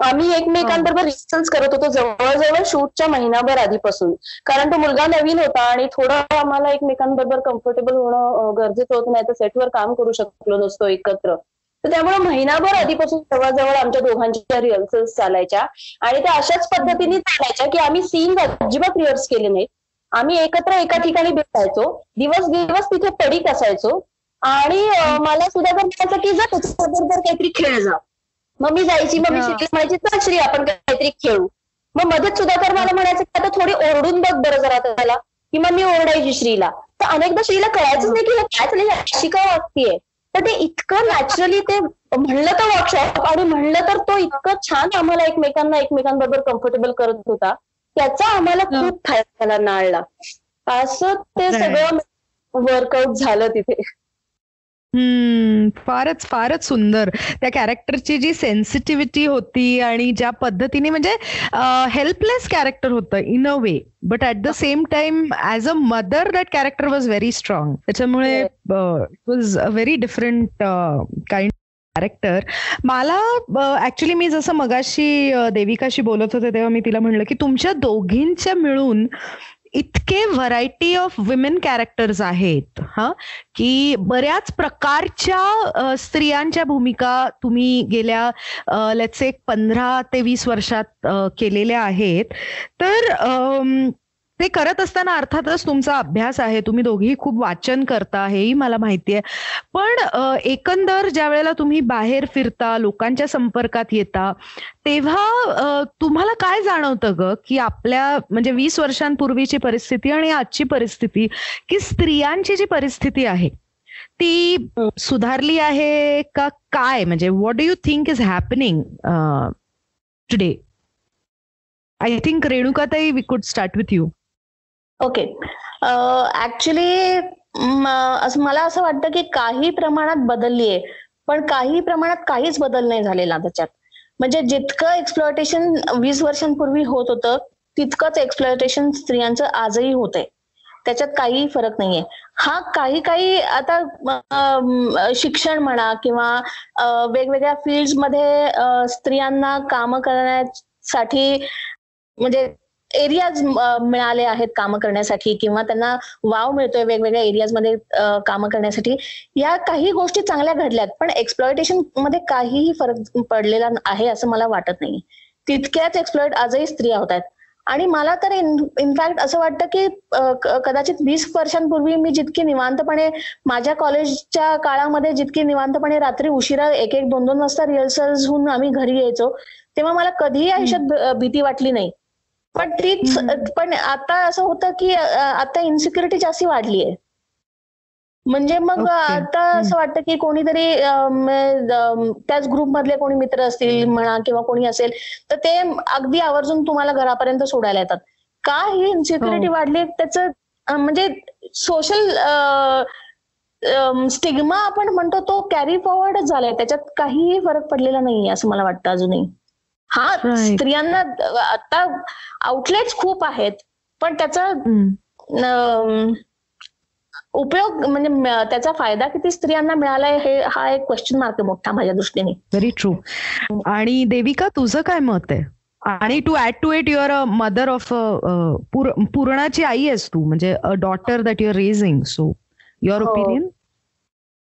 आम्ही एकमेकांबरोबर रिहर्सल्स करत होतो. जवळजवळ शूटच्या महिनाभर आधीपासून. कारण तो मुलगा नवीन होता आणि थोडं आम्हाला एकमेकांबरोबर कम्फर्टेबल होणं गरजेचं होतं. नाही तर सेटवर काम करू शकलो नसतो एकत्र. तर त्यामुळे महिनाभर आधीपासून जवळजवळ आमच्या दोघांच्या रिहर्सल्स चालायच्या. आणि त्या अशाच पद्धतीने चालायच्या की आम्ही सीन अजिबात रिहर्स केले नाहीत. आम्ही एकत्र एका ठिकाणी भेटायचो. दिवस दिवस तिथे पडीक असायचो. आणि मला सुद्धा म्हणायचं की जा त्याच्याबरोबर काहीतरी खेळ जा. मग मी जायची मग मी. श्रीला म्हणायची चल श्री आपण काहीतरी खेळू. मग मध्येच सुधाकर मला म्हणायचं की आता थोडी ओरडून बघ बरं जरा त्याला. की मग मी ओरडायची श्रीला. तर अनेकदा श्रीला कळायचंच नाही की काय चाललंय अशी का वागतीये? तर ते इतकं नॅचरली ते म्हणलं तर वर्कशॉप आणि म्हणलं तर तो इतकं छान आम्हाला एकमेकांना एकमेकांबरोबर कम्फर्टेबल करत होता. त्याचा आम्हाला खूप फायदा झाला नाळला. असं ते. सगळं वर्कआउट झालं तिथे. हम्म फारच फारच सुंदर. त्या कॅरेक्टरची जी सेन्सिटिव्हिटी होती आणि ज्या पद्धतीने म्हणजे हेल्पलेस कॅरेक्टर होतं in a way but at the same time as a mother that character was very strong त्याच्यामुळे it was a very different kind character मला ऍक्च्युली मी जसं मगाशी देविकाशी बोलत होते तेव्हा मी तिला म्हणलं की तुमच्या दोघींच्या मिळून इतके व्हरायटी ऑफ विमेन कॅरेक्टर्स आहेत हा? की बऱ्याच प्रकारच्या स्त्रियांच्या भूमिका तुम्ही गेल्या लेट्स एक पंधरा ते वीस वर्षात केलेल्या आहेत. तर ते करत असताना अर्थातच तुमचा अभ्यास आहे तुम्ही दोघेही खूप वाचन करता हेही मला माहिती आहे. पण एकंदर ज्या वेळेला तुम्ही बाहेर फिरता लोकांच्या संपर्कात येता तेव्हा तुम्हाला काय जाणवतं ग? की आपल्या म्हणजे वीस वर्षांपूर्वीची परिस्थिती आणि आजची परिस्थिती की स्त्रियांची जी परिस्थिती आहे ती सुधारली आहे का काय? म्हणजे what do you think is happening today I think रेणुकाताई we could start with you okay actually uh, mm, uh, मला असं वाटतं की काही प्रमाणात बदलली आहे पण काही प्रमाणात काहीच बदल नाही झालेला त्याच्यात. म्हणजे जितकं एक्सप्लॉयटेशन वीस वर्षांपूर्वी होत होतं तितकंच एक्सप्लॉयटेशन स्त्रियांचं आजही होत आहे त्याच्यात काही फरक नाहीये. हा काही काही आता शिक्षण म्हणा किंवा वेगवेगळ्या फील्डमध्ये स्त्रियांना काम करण्यासाठी म्हणजे एरियाज मिळाले आहेत कामं करण्यासाठी किंवा त्यांना वाव मिळतोय वेगवेगळ्या एरियाजमध्ये कामं करण्यासाठी. या काही गोष्टी चांगल्या घडल्यात पण एक्सप्लॉयटेशनमध्ये काहीही फरक पडलेला आहे असं मला वाटत नाही तितक्याच एक्सप्लॉइट आजही स्त्रिया होत आहेत. आणि मला तर इनफॅक्ट असं वाटतं की कदाचित वीस वर्षांपूर्वी मी जितकी निवांतपणे माझ्या कॉलेजच्या काळामध्ये जितकी निवांतपणे रात्री उशिरा एक एक दोन दोन वाजता रिहर्सल्स होऊन आम्ही घरी यायचो तेव्हा मला कधीही आयुष्यात भीती वाटली नाही. पण तीच पण आता असं होतं की आता इन्सिक्युरिटी जास्ती वाढली आहे म्हणजे मग. आता असं वाटतं की कोणीतरी त्याच ग्रुप मधले कोणी मित्र असतील म्हणा किंवा कोणी असेल तर ते अगदी आवर्जून तुम्हाला घरापर्यंत सोडायला येतात. का ही इन्सिक्युरिटी हो. वाढली? त्याचं म्हणजे सोशल स्टिग्मा आपण म्हणतो तो कॅरी फॉरवर्डच झालाय. त्याच्यात काहीही फरक पडलेला नाहीये असं मला वाटतं अजूनही. हा. स्त्रियांना आता आउटलेट्स खूप आहेत पण त्याचा उपयोग म्हणजे त्याचा फायदा किती स्त्रियांना मिळालाय हे हा एक क्वेश्चन मार्क आहे मोठा माझ्या दृष्टीने. व्हेरी ट्रू आणि देविका तुझं काय मत आहे? आणि to add to it you're a mother of पूर्णाची आई आहेस तू म्हणजे a daughter that you're raising so your. Opinion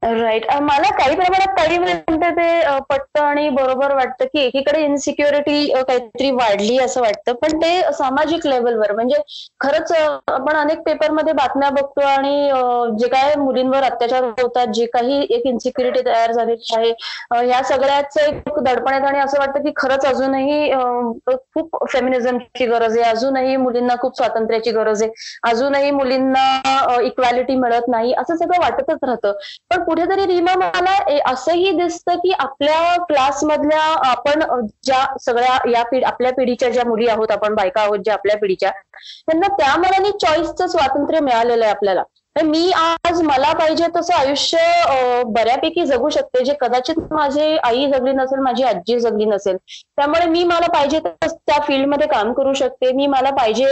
right मला काही प्रमाणात ताई म्हणते ते पटतं आणि बरोबर वाटतं की एकीकडे इनसिक्युरिटी काहीतरी वाढली असं वाटतं. पण ते सामाजिक लेवलवर म्हणजे खरंच आपण अनेक पेपरमध्ये बातम्या बघतो आणि जे काय मुलींवर अत्याचार होतात जे काही एक इन्सिक्युरिटी तयार झालेली आहे ह्या या सगळ्याच एक दडपण येतं आणि असं वाटतं की खरंच अजूनही खूप फेमिनिझमची गरज आहे. अजूनही मुलींना खूप स्वातंत्र्याची गरज आहे. अजूनही मुलींना इक्वॅलिटी मिळत नाही. असं सगळं वाटतच राहतं. पण कुठेतरी रीमा मला असंही दिसतं की आपल्या क्लासमधल्या आपण ज्या सगळ्या या पिढी आपल्या पिढीच्या ज्या मुली आहोत आपण बायका आहोत ज्या आपल्या पिढीच्या त्यांना त्या मनाने चॉईसचं स्वातंत्र्य मिळालेलं आहे आपल्याला. मी आज मला पाहिजे तसं आयुष्य बऱ्यापैकी जगू शकते जे कदाचित माझी आई जगली नसेल माझी आजी जगली नसेल. त्यामुळे मी मला पाहिजे तसं त्या फील्डमध्ये काम करू शकते. मी मला पाहिजे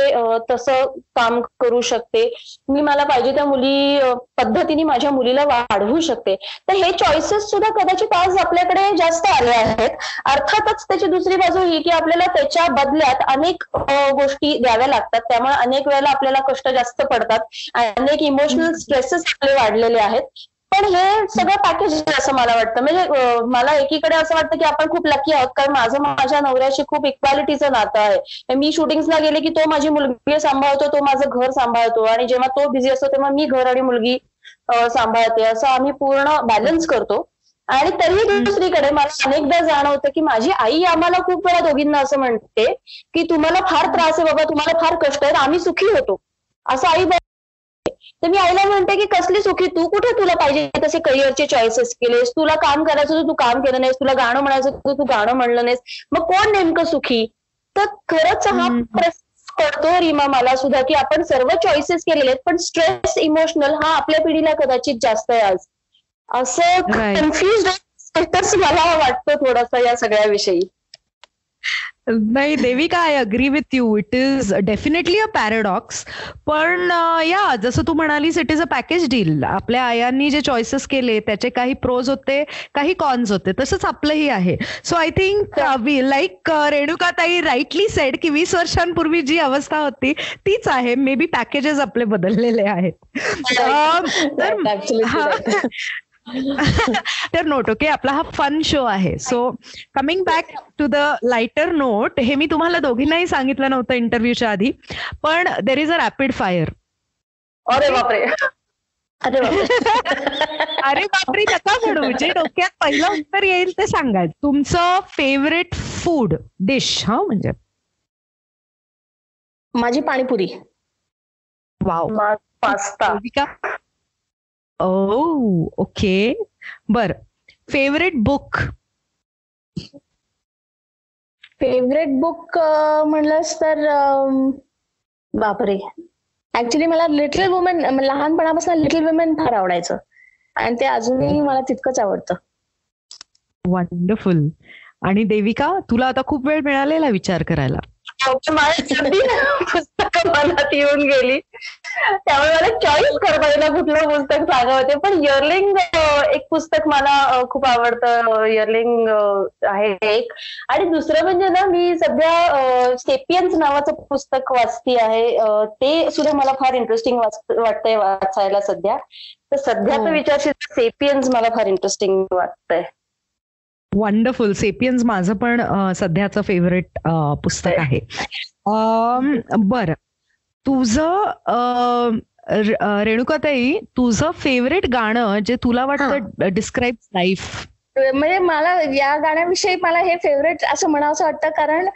तसं काम करू शकते. मी मला पाहिजे त्या मुली पद्धतीने माझ्या मुलीला वाढवू शकते. तर हे चॉईसेस सुद्धा कदाचित आज आपल्याकडे जास्त आले आहेत. अर्थातच त्याची दुसरी बाजू ही की आपल्याला त्याच्या बदल्यात अनेक गोष्टी द्याव्या लागतात. त्यामुळे अनेक वेळेला आपल्याला कष्ट जास्त पडतात. अनेक इमोशनल स्ट्रेसेस आपले वाढलेले आहेत. पण हे सगळं पॅकेज आहे असं मला वाटतं. म्हणजे मला एकीकडे असं वाटतं की आपण खूप लकी आहोत. कारण माझं माझ्या नवऱ्याशी खूप इक्वॅलिटीचं नातं आहे. मी शूटिंग्सला गेले की तो माझी मुलगी सांभाळतो तो माझं घर सांभाळतो. आणि जेव्हा तो बिझी असतो तेव्हा मी घर आणि मुलगी सांभाळते. असं आम्ही पूर्ण बॅलन्स करतो. आणि तरीही दुसरीकडे मला अनेकदा जाणवतं की माझी आई आम्हाला खूप वेळा दोघींना असं म्हणते की तुम्हाला फार त्रास आहे बाबा तुम्हाला फार कष्ट आहेत आम्ही सुखी होतो. असं आई तर मी आईला म्हणते की कसली सुखी तू? कुठे तुला पाहिजे तसे करिअरचे चॉईसेस केलेस? तुला काम करायचं तर तू काम केलं नाहीस. तुला गाणं म्हणायचं तर तू गाणं म्हणलं नाहीस. मग कोण नेमकं सुखी? तर खरंच हा. प्रश्न पडतो रीमा मला सुद्धा की आपण सर्व चॉईसेस केलेले आहेत पण स्ट्रेस इमोशनल हा आपल्या पिढीला कदाचित जास्त आहे आज. असं. कन्फ्युज मला वाटतं थोडंसं या सगळ्याविषयी. नाही Devika I agree with you it is definitely a paradox पण या जसं तू म्हणालीस it is a package deal आपल्या आयांनी जे चॉईसेस केले त्याचे काही प्रोज होते काही कॉन्स होते. तसंच आपलंही आहे. सो आय थिंक लाईक रेणुकाताई राईटली सेड की वीस वर्षांपूर्वी जी अवस्था होती तीच आहे. मे बी पॅकेजेस आपले बदललेले आहेत. अं, तर नोट ओके आपला हा फन शो आहे. So coming back to the lighter note हे मी तुम्हाला दोघींनाही सांगितलं नव्हतं इंटरव्ह्यूच्या आधी पण there is a rapid fire अरे बापरे. अरे बापरे. नका म्हणू. जे डोक्यात पहिलं उत्तर येईल ते सांगायचं तुमचं फेवरेट फूड डिश हा म्हणजे? माझी पाणीपुरी. Wow pasta. ओ ओके बर फेवरेट बुक फेवरेट बुक म्हणलंस तर अम, बापरे. ऍक्च्युली मला लिटल वुमेन लहानपणापासून लिटल वुमेन फार आवडायचं. आणि ते अजूनही मला तितकंच आवडतं. वंडरफुल आणि देविका तुला आता खूप वेळ मिळालेला विचार करायला. पुस्तकं मनात येऊन गेली. त्यामुळे मला चॉईस करता येईल कुठलं पुस्तक सांगावं होते पण इयरलिंग एक पुस्तक मला खूप आवडतं. इयरलिंग आहे एक. आणि दुसरं म्हणजे ना मी सध्या सेपियन्स नावाचं पुस्तक वाचती आहे. ते सुद्धा मला फार इंटरेस्टिंग वाटतंय वाचायला सध्या. तर सध्याचा हो. विचारशील सिपियन्स मला फार इंटरेस्टिंग वाटतंय. वंडरफुल सेपियन्स माझं पण सध्याचं फेवरेट पुस्तक आहे. बरं. तुझं रेणुकाताई तुझं फेवरेट गाणं जे तुला वाटतं डिस्क्राईब लाईफ म्हणजे मला या गाण्याविषयी मला हे फेवरेट असं म्हणावंसं वाटतं. कारण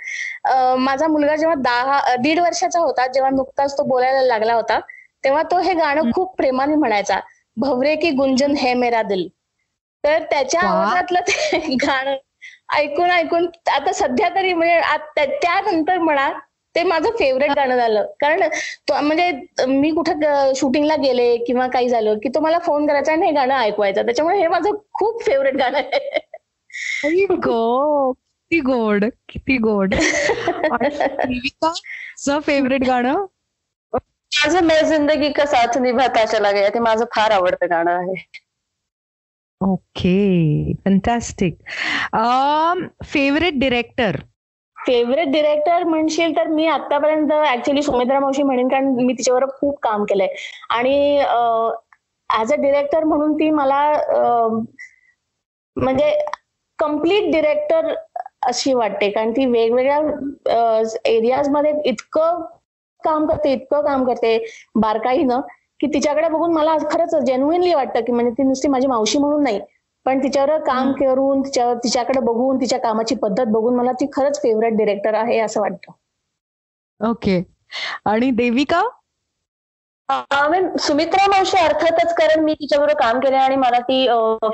माझा मुलगा जेव्हा दहा दीड वर्षाचा होता जेव्हा नुकताच तो बोलायला लागला होता तेव्हा तो हे गाणं खूप प्रेमाने म्हणायचा. भवरे की गुंजन है मेरा दिल. तर त्याच्या. आवाजातलं ते गाणं ऐकून ऐकून आता सध्या तरी म्हणजे त्यानंतर म्हणा ते माझं फेवरेट गाणं झालं. कारण तो म्हणजे मी कुठं शूटिंगला गेले किंवा काही झालं की तो मला फोन करायचा आणि हे गाणं ऐकवायचं. त्याच्यामुळे हे माझं खूप फेवरेट गाणं आहे. गो किती गोड किती गोड. फेवरेट गाणं? माझं मैं जिंदगी का साथ निभाता चला गया ते माझं फार आवडतं गाणं आहे. Okay fantastic favourite director favourite director म्हणशील तर मी आतापर्यंत ऍक्च्युली सुमित्रा मावशी म्हणेन कारण मी तिच्यावर खूप काम केलंय. आणि ऍज अ डिरेक्टर म्हणून ती मला म्हणजे कंप्लीट डिरेक्टर अशी वाटते. कारण ती वेगवेगळ्या एरियाजमध्ये इतकं काम करते इतकं काम करते बारकाईनं. की तिच्याकडे बघून मला खरंच जेन्युइनली वाटतं की म्हणजे ती नुसती माझी मावशी म्हणून नाही. पण तिच्यावर काम करून तिच्यावर तिच्याकडे बघून तिच्या कामाची पद्धत बघून मला ती खरंच फेवरेट डिरेक्टर आहे असं वाटतं. ओके आणि देविका? सुमित्रा मावशी अर्थातच कारण मी तिच्याबरोबर काम केलं आणि मला ती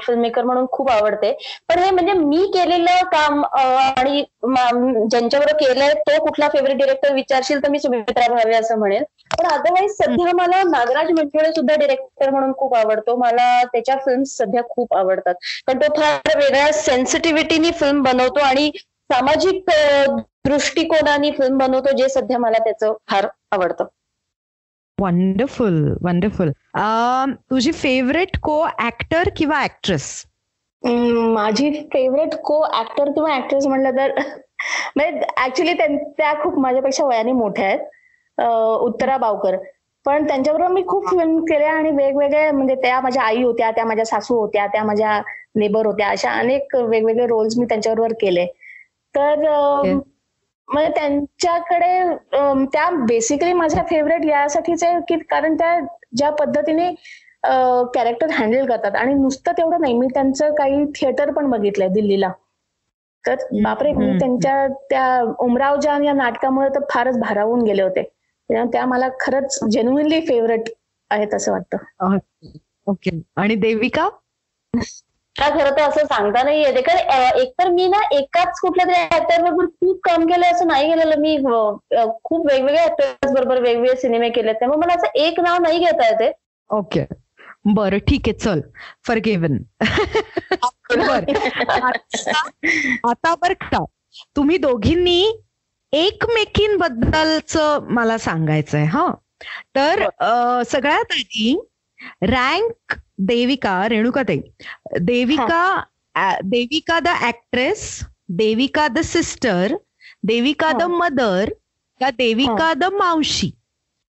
फिल्म मेकर म्हणून खूप आवडते. पण हे म्हणजे मी केलेलं काम आणि ज्यांच्याबरोबर केलंय तो कुठला फेवरेट डिरेक्टर विचारशील तर मी सुमित्रा भावे असं म्हणेल पण अदरवाईज सध्या मला नागराज मंठोळे सुद्धा डिरेक्टर म्हणून खूप आवडतो. मला त्याच्या फिल्म सध्या खूप आवडतात. कारण तो फार वेगळ्या सेन्सिटिव्हिटीनी फिल्म बनवतो आणि सामाजिक दृष्टिकोनाने फिल्म बनवतो जे सध्या मला त्याचं फार आवडतं. वंडरफुल वंडरफुल तुझी फेवरेट को ऍक्टर किंवा ऍक्ट्रेस माझी फेवरेट को ऍक्टर किंवा ऍक्ट्रेस म्हणलं तर म्हणजे ऍक्च्युली त्या खूप माझ्यापेक्षा वयाने मोठ्या आहेत. उत्तरा बावकर. पण त्यांच्याबरोबर मी खूप फिल्म केल्या आणि वेगवेगळे म्हणजे त्या माझ्या आई होत्या त्या माझ्या सासू होत्या त्या माझ्या नेबर होत्या अशा अनेक वेगवेगळे रोल्स मी त्यांच्याबरोबर केले. तर. म्हणजे त्यांच्याकडे त्या बेसिकली माझ्या फेवरेट यासाठीच आहे की कारण त्या ज्या पद्धतीने कॅरेक्टर हँडल करतात. आणि नुसतं तेवढं नाही मी त्यांचं काही थिएटर पण बघितलंय दिल्लीला. तर बापरे मी. त्यांच्या त्या उमराव जान या नाटकामुळे तर फारच भारावून गेले होते. त्या मला खरंच जेन्युनली फेवरेट आहेत असं वाटतं. ओके. आणि देविका? का खरं तर असं सांगता नाही येते कारण एकतर मी ना एकाच कुठल्या तरी ऍक्टर बरोबर खूप काम केलंय असं नाही केलेलं मी. अं, अं, खूप वेगवेगळ्या ऍक्टर्स बरोबर वेगवेगळे सिनेमे केले त्यामुळे मला असं एक नाव नाही घेता येते. ओके बरं ठीक आहे चल. फॉर गिव्हन बर. आता बर का तुम्ही दोघींनी एकमेकींबद्दलच मला सांगायचंय हा. तर अं, सगळ्यात आधी rank Devika रेणुकाताई Devika Devika the actress Devika the sister Devika the. Mother का देविका द मावशी.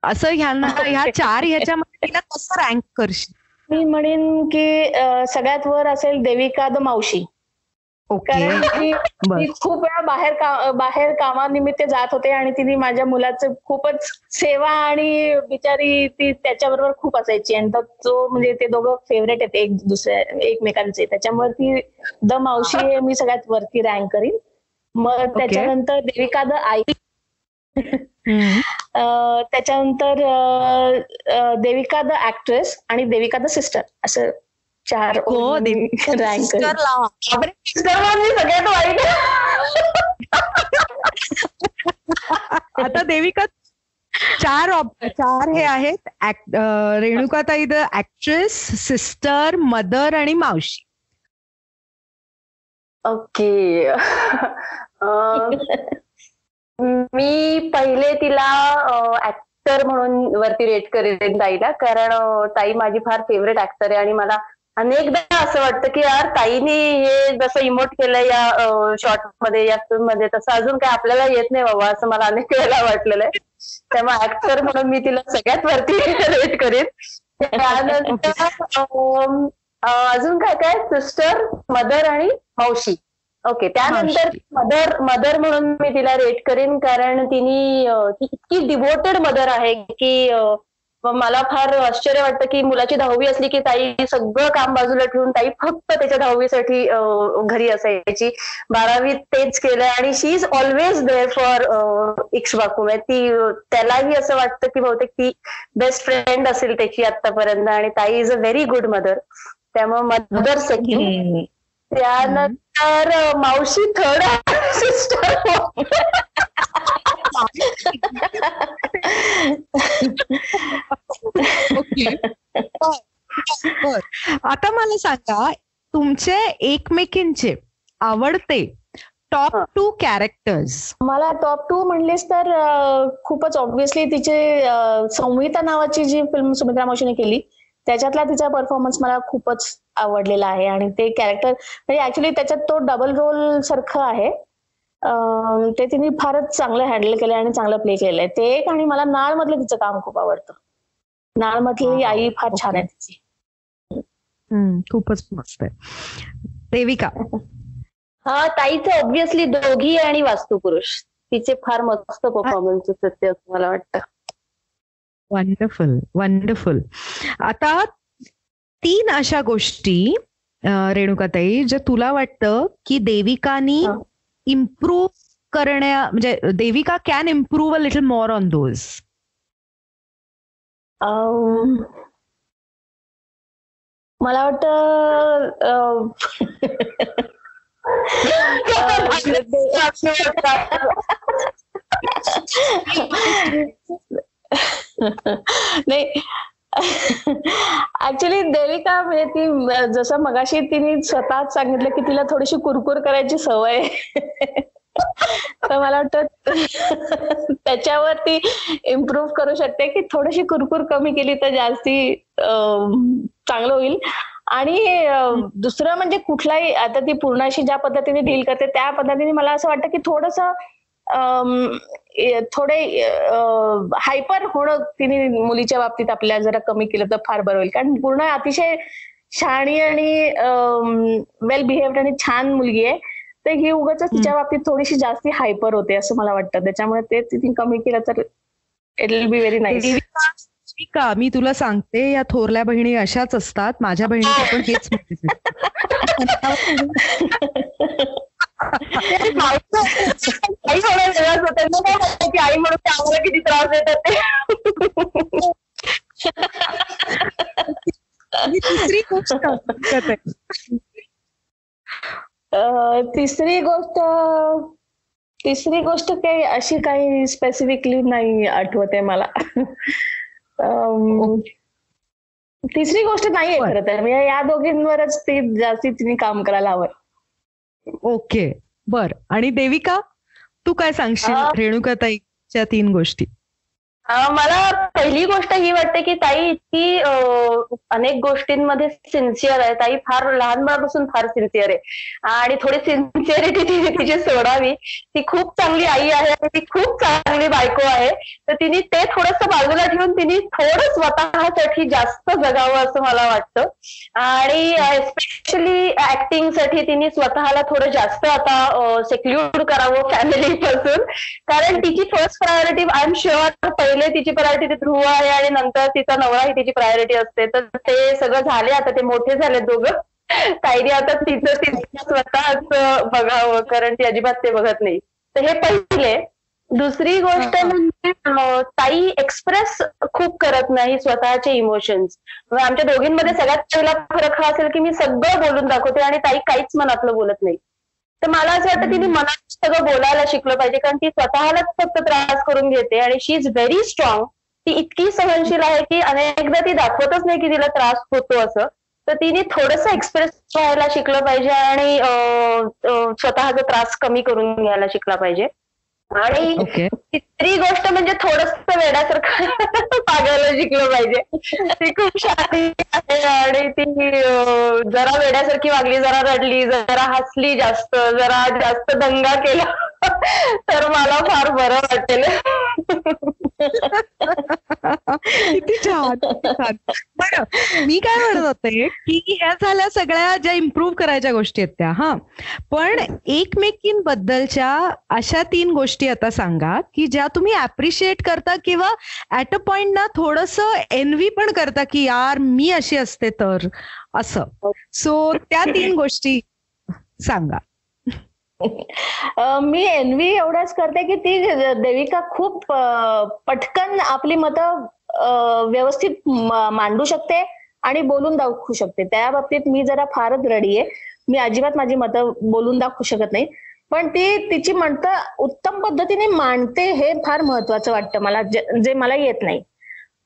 असं ह्यांना ह्या चार ह्याच्यामध्ये तिला कसं रँक करशील? मी म्हणेन की सगळ्यात वर असेल देविका द मावशी. कारण ती खूप वेळा बाहेर का बाहेर कामानिमित्त जात होते आणि तिने माझ्या मुलाचं खूपच सेवा आणि बिचारी ती त्याच्याबरोबर खूप असायची. आणि तो- म्हणजे ते दोघं फेवरेट आहेत एक दुसऱ्या एकमेकांचे. त्याच्यामुळे ती द मावशी मी सगळ्यात वरती रँक करीन. मग त्याच्यानंतर देविका द आई. त्याच्यानंतर देविका द ऍक्ट्रेस आणि देविका द सिस्टर असं चार हो रँक सगळ्यात वाईट आता देविका चार ऑप- चार हे आहेत. Act- अं, रेणुकाताई द ऍक्ट्रेस सिस्टर मदर आणि मावशी. ओके. मी पहिले तिला ऍक्टर म्हणून वरती रेट करेन ताईला. कारण ताई माझी फार फेवरेट ऍक्टर आहे आणि मला अनेकदा असं वाटतं की यार ताईने हे जसं इमोट केलंय या शॉर्टमध्ये या फिल्ममध्ये तसं अजून काय आपल्याला येत नाही बाबा असं मला अनेक वेळेला वाटलेलं आहे. त्यामुळे ऍक्टर म्हणून मी तिला सगळ्यात वरती रेट करेन. त्यानंतर अजून काय काय? सिस्टर मदर आणि मावशी. ओके त्यानंतर मदर मदर म्हणून मी तिला रेट करेन कारण तिने ती इतकी डिवोटेड मदर आहे की मग मला फार आश्चर्य वाटतं की मुलाची दहावी असली की ताई सगळं काम बाजूला ठेवून ताई फक्त त्याच्या दहावीसाठी घरी असायची. बारावीत तेच केलं आणि she is always there for Ikshvaku म्हणजे ती त्यालाही असं वाटतं की बहुतेक ती बेस्ट फ्रेंड असेल त्याची आतापर्यंत आणि ताई is a very good mother. त्यामुळे मदर सेकंड. त्यानंतर मावशी थर्ड सिस्टर. ओके बर आता मला सांगा तुमचे एकमेकींचे आवडते टॉप. टू कॅरेक्टर्स मला टॉप टू म्हणलीस तर खूपच ऑब्व्हियसली तिचे संहिता नावाची जी फिल्म सुमित्रा मावशीने केली त्याच्यातला तिचा परफॉर्मन्स मला खूपच आवडलेला आहे. आणि ते कॅरेक्टर म्हणजे ऍक्च्युली त्याच्यात तो डबल रोल सारखं आहे. ते तिने फारच चांगलं हँडल केलंय आणि चांगलं प्ले केलंय. ते एक आणि मला नाळ मधलं तिचं काम खूप आवडतं. नाळ मधली आई फार छान आहे तिची. खूपच मस्त आहे. देविका. हा ताईचं ऑब्व्हियसली दोघी आणि वास्तुपुरुष. तिचे फार मस्त परफॉर्मन्सेस आहेत ते असं मला वाटतं. वंडरफुल वंडरफुल आता तीन अशा गोष्टी रेणुकाताई जे तुला वाटतं की देविकानी. इम्प्रूव्ह करण्या म्हणजे Devika can improve a little more on those अं, मला वाटतं नाही ऍक्च्युली देविका म्हणजे ती जसं मगाशी तिने स्वतःच सांगितलं की तिला थोडीशी कुरकुर करायची सवय आहे. तर मला वाटतं त्याच्यावर ती इम्प्रूव्ह करू शकते की थोडीशी कुरकुर कमी केली तर जास्ती चांगलं होईल आणि दुसरं म्हणजे कुठलाही आता ती पूर्णाशी ज्या पद्धतीने डील करते त्या पद्धतीने मला असं वाटतं की थोडस थोडे हायपर होणं तिने मुलीच्या बाबतीत आपल्या जरा कमी केलं तर फार बरं होईल. कारण पूर्ण अतिशय शहाणी आणि वेल बिहेव्ड आणि छान मुलगी आहे. तर ही उगाच तिच्या बाबतीत थोडीशी जास्ती हायपर होते असं मला वाटतं. त्याच्यामुळे ते तिने कमी केलं तर it will be very nice का मी तुला सांगते या थोरल्या बहिणी अशाच असतात. माझ्या बहिणीचं पण हेच आई थोडा वेगळाच होता त्यांना काय वाटतं की आई म्हणून त्यामुळे किती त्रास देतात ते. तिसरी गोष्ट तिसरी गोष्ट तिसरी गोष्ट काही अशी काही स्पेसिफिकली नाही आठवते मला. अं, तिसरी गोष्ट नाहीये बरं. खरं तर. म्हणजे या दोघींवरच ती जास्ती तिने काम करायला हवं. ओके. बर. आणि देविका तू काय सांगशील रेणुकाताईच्या तीन गोष्टी? मला पहिली गोष्ट ही वाटते की ताई इतकी अनेक गोष्टींमध्ये सिन्सिअर आहे. ताई फार लहानपणापासून फार सिन्सिअर आहे. आणि थोडी सिन्सिअरिटी तिने तिची सोडावी. ती खूप चांगली आई आहे आणि ती खूप चांगली बायको आहे. तर तिने ते थोडंसं बाजूला ठेवून तिने थोडं स्वतःसाठी जास्त जगावं असं मला वाटतं. आणि एस्पेशली ऍक्टिंगसाठी तिने स्वतःला थोडं जास्त आता सेक्ल्यूड करावं फॅमिली पासून. कारण तिची first priority I am sure पहिले तिची प्रायोरिटी ध्रुव आहे आणि नंतर तिचा नवरा ही तिची प्रायोरिटी असते. तर ते सगळं झाले आता ते मोठे झाले दोघं. ताईने आता तिचं तिचं स्वतःच बघावं कारण ती अजिबात ते बघत नाही. तर हे पहिले. दुसरी गोष्ट म्हणजे ताई एक्सप्रेस खूप करत नाही स्वतःचे इमोशन्स आमच्या दोघींमध्ये सगळ्यात पहिला फरक हा असेल की मी सगळं बोलून दाखवते आणि ताई काहीच मनातलं बोलत नाही. तर मला असं वाटतं तिने मनात सगळं बोलायला शिकलं पाहिजे कारण ती स्वतःलाच फक्त त्रास करून घेते आणि शी इज व्हेरी स्ट्रॉंग ती इतकी सहनशील आहे की अनेकदा ती दाखवतच नाही की तिला त्रास होतो असं. तर तिने थोडस एक्सप्रेस व्हायला शिकलं पाहिजे आणि स्वतःचा त्रास कमी करून घ्यायला शिकला पाहिजे. आणि तिसरी गोष्ट म्हणजे थोडस वेड्यासारखं वागायला शिकलं पाहिजे. ती खूप शांती आहे आणि ती जरा वेड्यासारखी वागली जरा रडली जरा हसली जास्त जरा जास्त दंगा केला. तर मला फार बरं वाटेल. किती छान छान. बरं मी काय म्हणत होते की ह्या झाल्या सगळ्या ज्या इम्प्रूव्ह करायच्या गोष्टी आहेत त्या हा. पण एकमेकींबद्दलच्या अशा तीन गोष्टी आता सांगा की ज्या तुम्ही अप्रिशिएट करता किंवा ऍट अ पॉइंट ना थोडस एनव्ही पण करता की यार मी अशी असते तर असं. सो त्या तीन गोष्टी सांगा. मी एनवी एवढंच करते की ती देविका खूप पटकन आपली मतं व्यवस्थित मांडू शकते आणि बोलून दाखवू शकते. त्या बाबतीत मी जरा फारच रडी आहे. मी अजिबात माझी मतं बोलून दाखवू शकत नाही. पण ती तिची मतं उत्तम पद्धतीने मांडते हे फार महत्वाचं वाटतं मला जे मला येत नाही.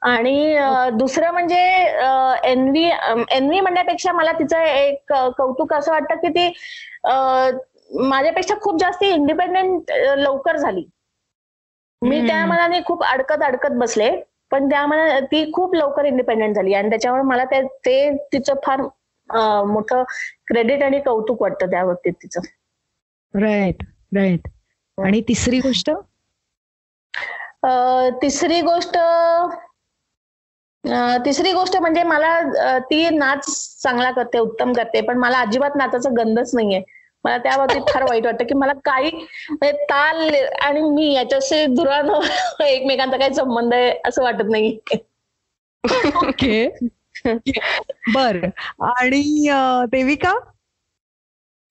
आणि दुसरं म्हणजे एनवी एनवी म्हणण्यापेक्षा मला तिचं एक कौतुक असं वाटतं की ती माझ्यापेक्षा खूप जास्त इंडिपेंडेंट लवकर झाली. मी. त्या मनाने खूप अडकत अडकत बसले पण त्या मना ती खूप लवकर इंडिपेंडेंट झाली आणि त्याच्यामुळे मला ते ते तिचं फार मोठं क्रेडिट आणि कौतुक वाटतं त्या बाबतीत तिचं. राईट राईट आणि तिसरी गोष्ट? तिसरी गोष्ट तिसरी गोष्ट म्हणजे मला ती नाच चांगला करते उत्तम करते पण मला अजिबात नाचाचा गंधच नाहीये. मला त्या बाबतीत फार वाईट वाटतं की मला काही म्हणजे ताल आणि मी याच्याशी दुरानं एकमेकांचा काही संबंध आहे असं वाटत नाही. ओके. बर. आणि देविका?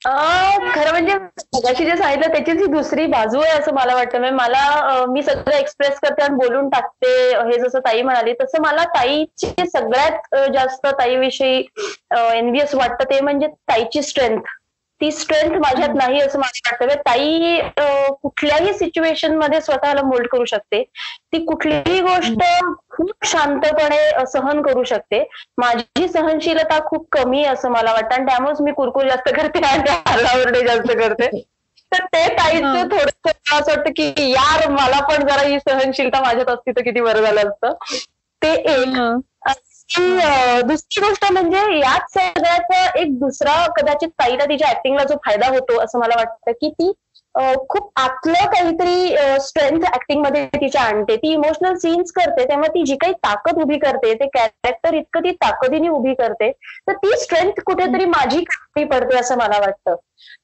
अं, खरं म्हणजे मगाशी जे सांगितलं त्याचीच ही दुसरी बाजू आहे असं मला वाटतं. म्हणजे मला मी सगळं एक्सप्रेस करते आणि बोलून टाकते हे जसं ताई म्हणाली तसं मला ताईची सगळ्यात जास्त ताईविषयी एनव्हिएस वाटतं ते म्हणजे ताईची स्ट्रेंथ ती स्ट्रेंथ माझ्यात नाही असं मला वाटतं. ताई कुठल्याही सिच्युएशनमध्ये स्वतःला मोल्ड करू शकते. ती कुठलीही गोष्ट खूप शांतपणे सहन करू शकते. माझी सहनशीलता खूप कमी आहे असं मला वाटतं. आणि त्यामुळेच मी कुरकुर जास्त करते आणि आरडाओरडे जास्त करते. तर ते ताईचं थोडस असं वाटतं की यार मला पण जरा ही सहनशीलता माझ्यात असती तर किती बरं झालं असतं. ते एक. दुसरी दुसरी गोष्ट म्हणजे याच सगळ्याचा एक दुसरा कदाचित ताईला तिच्या ऍक्टिंगला जो फायदा होतो असं मला वाटतं की ती खूप आतलं काहीतरी स्ट्रेंथ ऍक्टिंगमध्ये तिच्या आणते. ती इमोशनल सीन्स करते तेव्हा ती जी काही ताकद उभी करते ते कॅरेक्टर इतकं ती ताकदीने उभी करते तर ती स्ट्रेंथ कुठेतरी माझी कमी पडते असं मला वाटतं.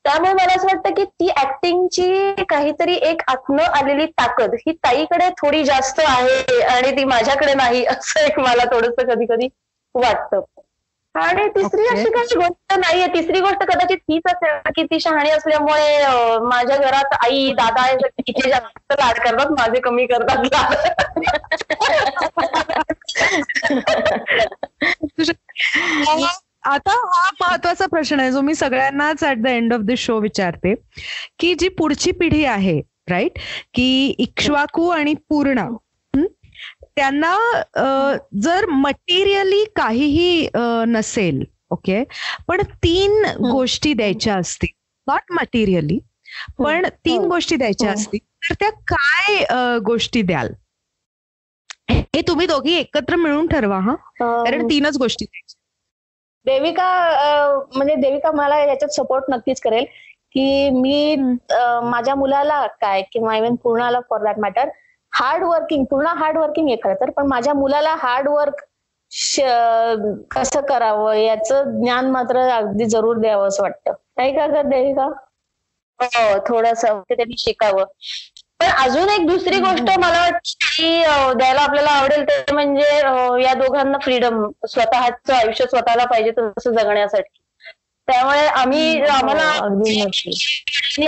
त्यामुळे मला असं वाटतं की ती ऍक्टिंगची काहीतरी एक आत्म आलेली ताकद ही ताईकडे थोडी जास्त आहे आणि ती माझ्याकडे नाही असं एक मला थोडस कधी कधी वाटतं. आणि तिसरी अशी काही गोष्ट नाहीये. तिसरी गोष्ट कदाचित हीच असेल की ती शहाणी असल्यामुळे माझ्या घरात आई दादा तिचे जास्त लाड करतात माझे कमी करतात आता हा महत्त्वाचा प्रश्न आहे जो मी सगळ्यांनाच at the end of the show विचारते की जी पुढची पिढी आहे राईट की इक्ष्वाकू आणि पूर्ण त्यांना जर मटेरियली काहीही नसेल ओके पण तीन गोष्टी द्यायच्या असतील. नॉट मटेरियली पण तीन गोष्टी द्यायच्या असतील. तर त्या काय गोष्टी द्याल? हे तुम्ही दोघी एकत्र मिळून ठरवा हा? कारण तीनच गोष्टी द्यायच्या. देविका म्हणजे देविका मला याच्यात सपोर्ट नक्कीच करेल की मी माझ्या मुलाला काय किंवा even पूर्णाला for that matter hard working पूर्ण हार्ड वर्किंग आहे खरं तर पण माझ्या मुलाला हार्ड वर्क कसं करावं याचं ज्ञान मात्र अगदी जरूर द्यावं असं वाटतं. नाही का ग देविका? हो थोडस त्यांनी शिकावं. पण अजून एक दुसरी गोष्ट मला वाटते द्यायला आपल्याला आवडेल ते म्हणजे या दोघांना फ्रीडम स्वतःच आयुष्य स्वतःला पाहिजे तसं जगण्यासाठी. त्यामुळे आम्ही हो, आम्हाला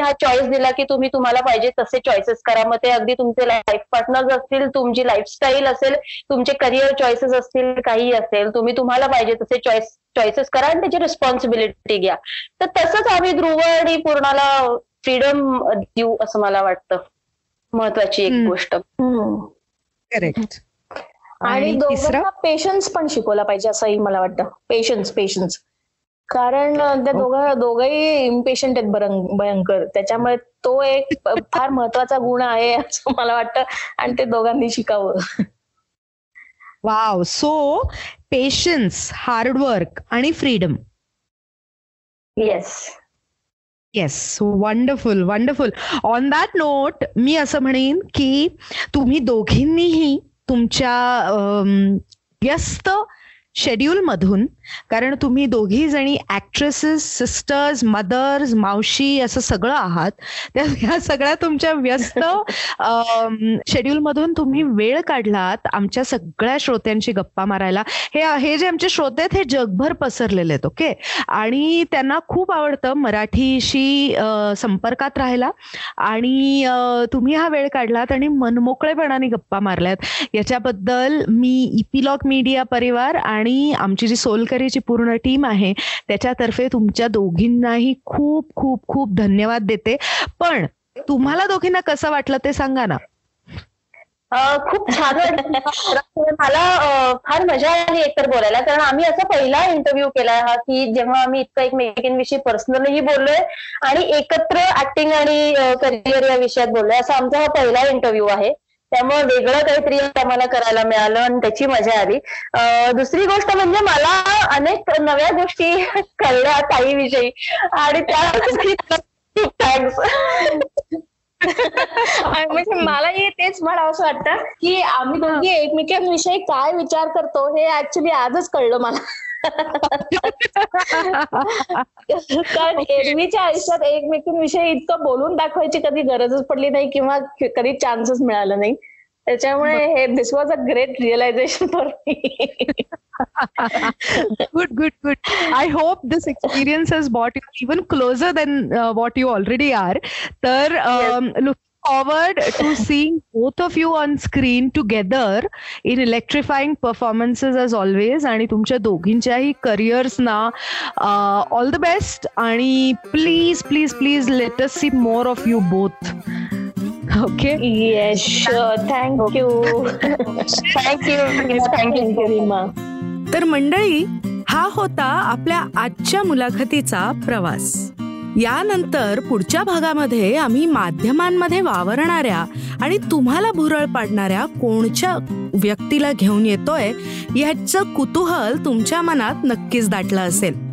हा चॉईस दिला की तुम्ही तुम्हाला पाहिजे तसे चॉईसेस करा. मग ते अगदी तुमचे लाईफ पार्टनर्स असतील तुमची लाईफस्टाईल असेल तुमचे करिअर चॉईसेस असतील काही असेल तुम्ही तुम्हाला पाहिजे तसे चॉईस चॉईसेस करा आणि त्याची रिस्पॉन्सिबिलिटी घ्या. तर तसंच आम्ही ध्रुव आणि पूर्णाला फ्रीडम देऊ असं मला वाटतं. महत्वाची एक गोष्ट. करेक्ट आणि दोघांना पेशन्स पण शिकवला पाहिजे असंही मला वाटतं. पेशन्स पेशन्स कारण त्या दोघं दोघंही इम्पेशंट आहेत भयंकर. त्याच्यामुळे तो एक फार महत्त्वाचा गुण आहे असं मला वाटतं. आणि ते दोघांनी शिकावं. Wow. So patience hard work आणि freedom yes yes wonderful wonderful on that note मी असं म्हणेन की तुम्ही दोघींनीही तुमच्या व्यस्त शेड्यूल मधून कारण तुम्ही दोघी जणी ऍक्ट्रेसेस सिस्टर्स मदर्स मावशी असं सगळं आहात. त्या ह्या सगळ्या तुमच्या व्यस्त शेड्यूल मधून तुम्ही वेळ काढलात आमच्या सगळ्या श्रोत्यांशी गप्पा मारायला. हे हे जे आमचे श्रोते आहेत हे जगभर पसरलेले आहेत ओके? आणि त्यांना खूप आवडतं मराठीशी संपर्कात राहायला. आणि तुम्ही हा वेळ काढलात आणि मनमोकळेपणाने गप्पा मारल्यात. याच्याबद्दल मी इपिलॉक मीडिया परिवार आणि आमची जी सोलकरीची पूर्ण टीम आहे. त्याच्यातर्फे तुमच्या दोघींनाही खूप खूप खूप धन्यवाद देते. पण तुम्हाला दोघींना कसं वाटलं ते सांगा ना. खूप छान मला फार मजा आली एकतर बोलायला. कारण आम्ही असा पहिला इंटरव्ह्यू केला हा की जेव्हा आम्ही इतकं एकमेकींविषयी पर्सनलही बोललोय आणि एकत्र ऍक्टिंग आणि करिअर या विषयात बोललोय. असा आमचा हा पहिला इंटरव्ह्यू आहे. त्यामुळे वेगळं काहीतरी आम्हाला करायला मिळालं आणि त्याची मजा आली. दुसरी गोष्ट म्हणजे मला अनेक नव्या गोष्टी कळल्या ताईविषयी. आणि त्या थँक्स म्हणजे मलाही तेच म्हणावं असं वाटतं की आम्ही दोघी एकमेकांविषयी काय विचार करतो हे ऍक्च्युली आजच कळलं मला. कारण एरवीच्या आयुष्यात एकमेकींविषयी इतकं बोलून दाखवायची कधी गरजच पडली नाही किंवा कधी चान्सच मिळाला नाही. त्याच्यामुळे हे this was a great realisation for me good good good I hope this experience has bought you even closer than what you already are तर look forward to seeing both of you on screen together in electrifying performances as always. आणि तुमच्या दोघींच्याही careers ना all the best आणि please please please let us see more of you both okay yes thank you thank you thank you Reema तर मंडळी हा होता आपल्या आजच्या मुलाखतीचा प्रवास. यानंतर पुढच्या भागामध्ये आम्ही माध्यमांमध्ये वावरणाऱ्या आणि तुम्हाला भुरळ पाडणाऱ्या कोणच्या व्यक्तीला घेऊन येतोय याचं कुतूहल तुमच्या मनात नक्कीच दाटलं असेल.